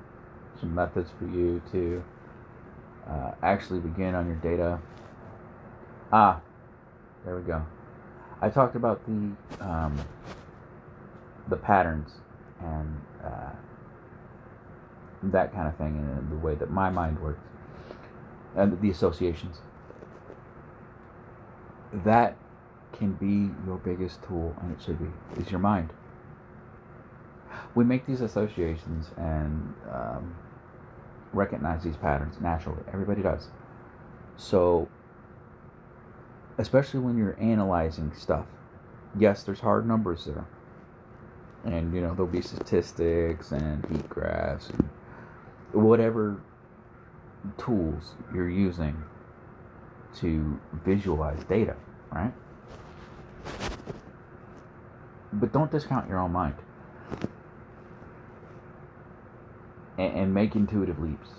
some methods for you to uh, actually begin on your data. Ah, there we go. I talked about the um, the patterns and uh, that kind of thing, and the way that my mind works, and the associations. That can be your biggest tool, and it should be, is your mind. We make these associations and um, recognize these patterns naturally. Everybody does. So especially when you're analyzing stuff. Yes, there's hard numbers there. And, you know, there'll be statistics and heat graphs and whatever tools you're using to visualize data, right? But don't discount your own mind. And, and make intuitive leaps.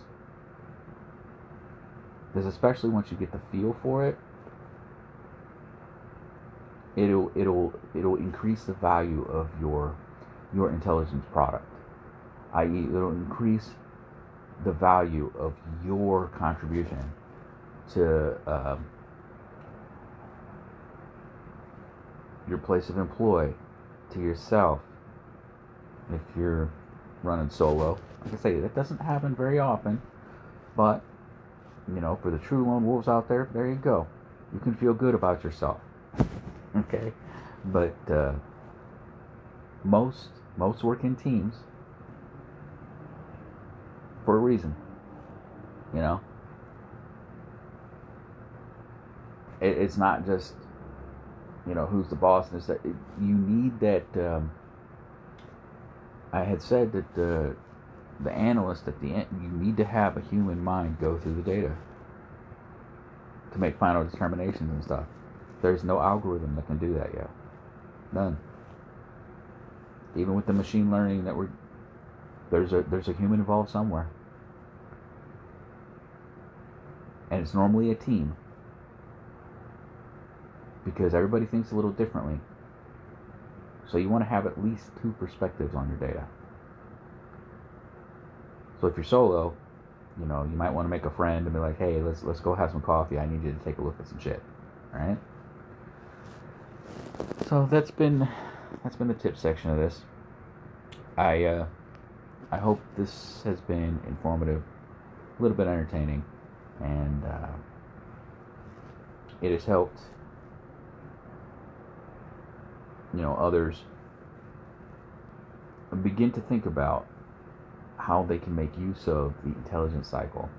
Because especially once you get the feel for it, it'll it'll it'll increase the value of your your intelligence product i.e it'll increase the value of your contribution to um, your place of employ to yourself if you're running solo i say that doesn't happen very often but you know for the true lone wolves out there there you go. You can feel good about yourself. Okay? But uh, most most work in teams for a reason you know? It, it's not just you know who's the boss and that you need that um, i had said that uh, the analyst at the end you need to have a human mind go through the data to make final determinations and stuff there's no algorithm that can do that yet. None. Even with the machine learning that we're there's a there's a human involved somewhere. And it's normally a team. Because everybody thinks a little differently. So you want to have at least two perspectives on your data. So if you're solo, you know, you might want to make a friend and be like, "Hey, let's let's go have some coffee. I need you to take a look at some shit." All right? So that's been that's been the tip section of this. I uh, I hope this has been informative, a little bit entertaining, and uh, it has helped you know others begin to think about how they can make use of the intelligence cycle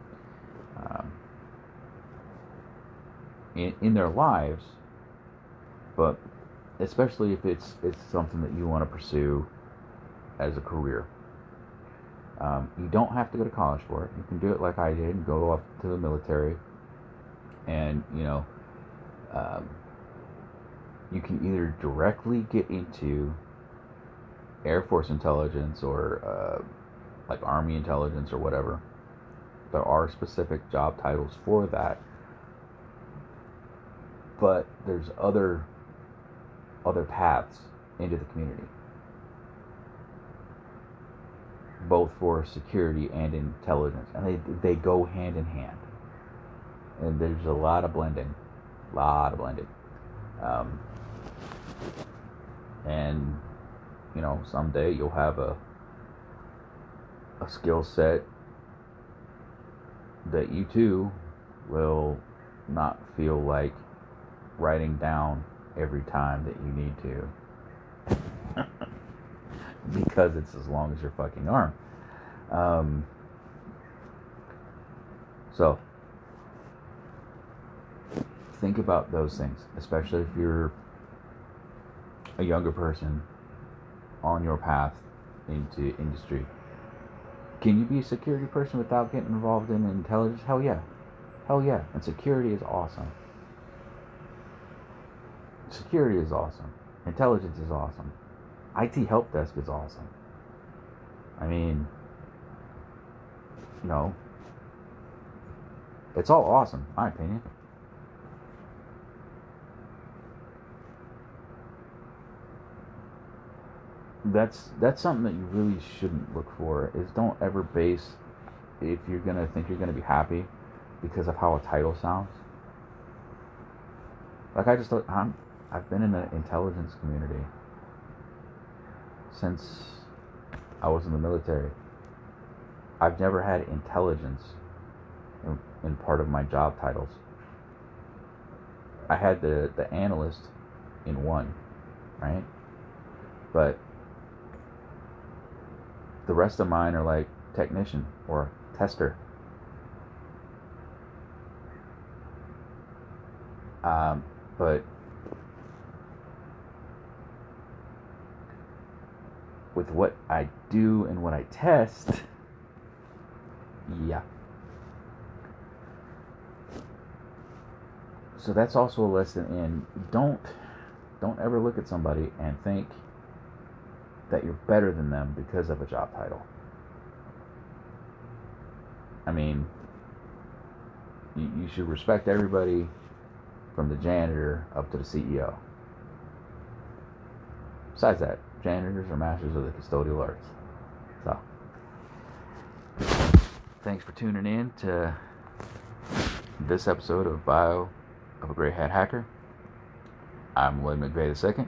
um, in, in their lives, but especially if it's it's something that you want to pursue as a career. Um, you don't have to go to college for it. You can do it like I did and go off to the military, and you know, um, you can either directly get into Air Force intelligence or uh, like Army intelligence or whatever. There are specific job titles for that. But there's other other paths into the community. Both for security and intelligence. And they they go hand in hand. And there's a lot of blending. A lot of blending. Um, and you know, someday you'll have a a skill set that you too will not feel like writing down every time that you need to because it's as long as your fucking arm. Um, so think about those things, especially if you're a younger person on your path into industry. Can you be a security person without getting involved in intelligence? Hell yeah. Hell yeah. And security is awesome. Security is awesome. Intelligence is awesome. IT help desk is awesome. I mean, you know, it's all awesome, my opinion. That's that's something that you really shouldn't look for. Is don't ever base if you're gonna think you're gonna be happy because of how a title sounds. Like I just I'm I've been in the intelligence community since I was in the military. I've never had intelligence in, in part of my job titles. I had the, the analyst in one, right? But the rest of mine are like technician or tester. Um, but with what I do and what I test, yeah. So that's also a lesson in don't don't ever look at somebody and think that you're better than them because of a job title. I mean, you, you should respect everybody from the janitor up to the CEO. Besides that, janitors are masters of the custodial arts. So, thanks for tuning in to this episode of Bio of a Gray Hat Hacker. I'm Lloyd McVeigh II.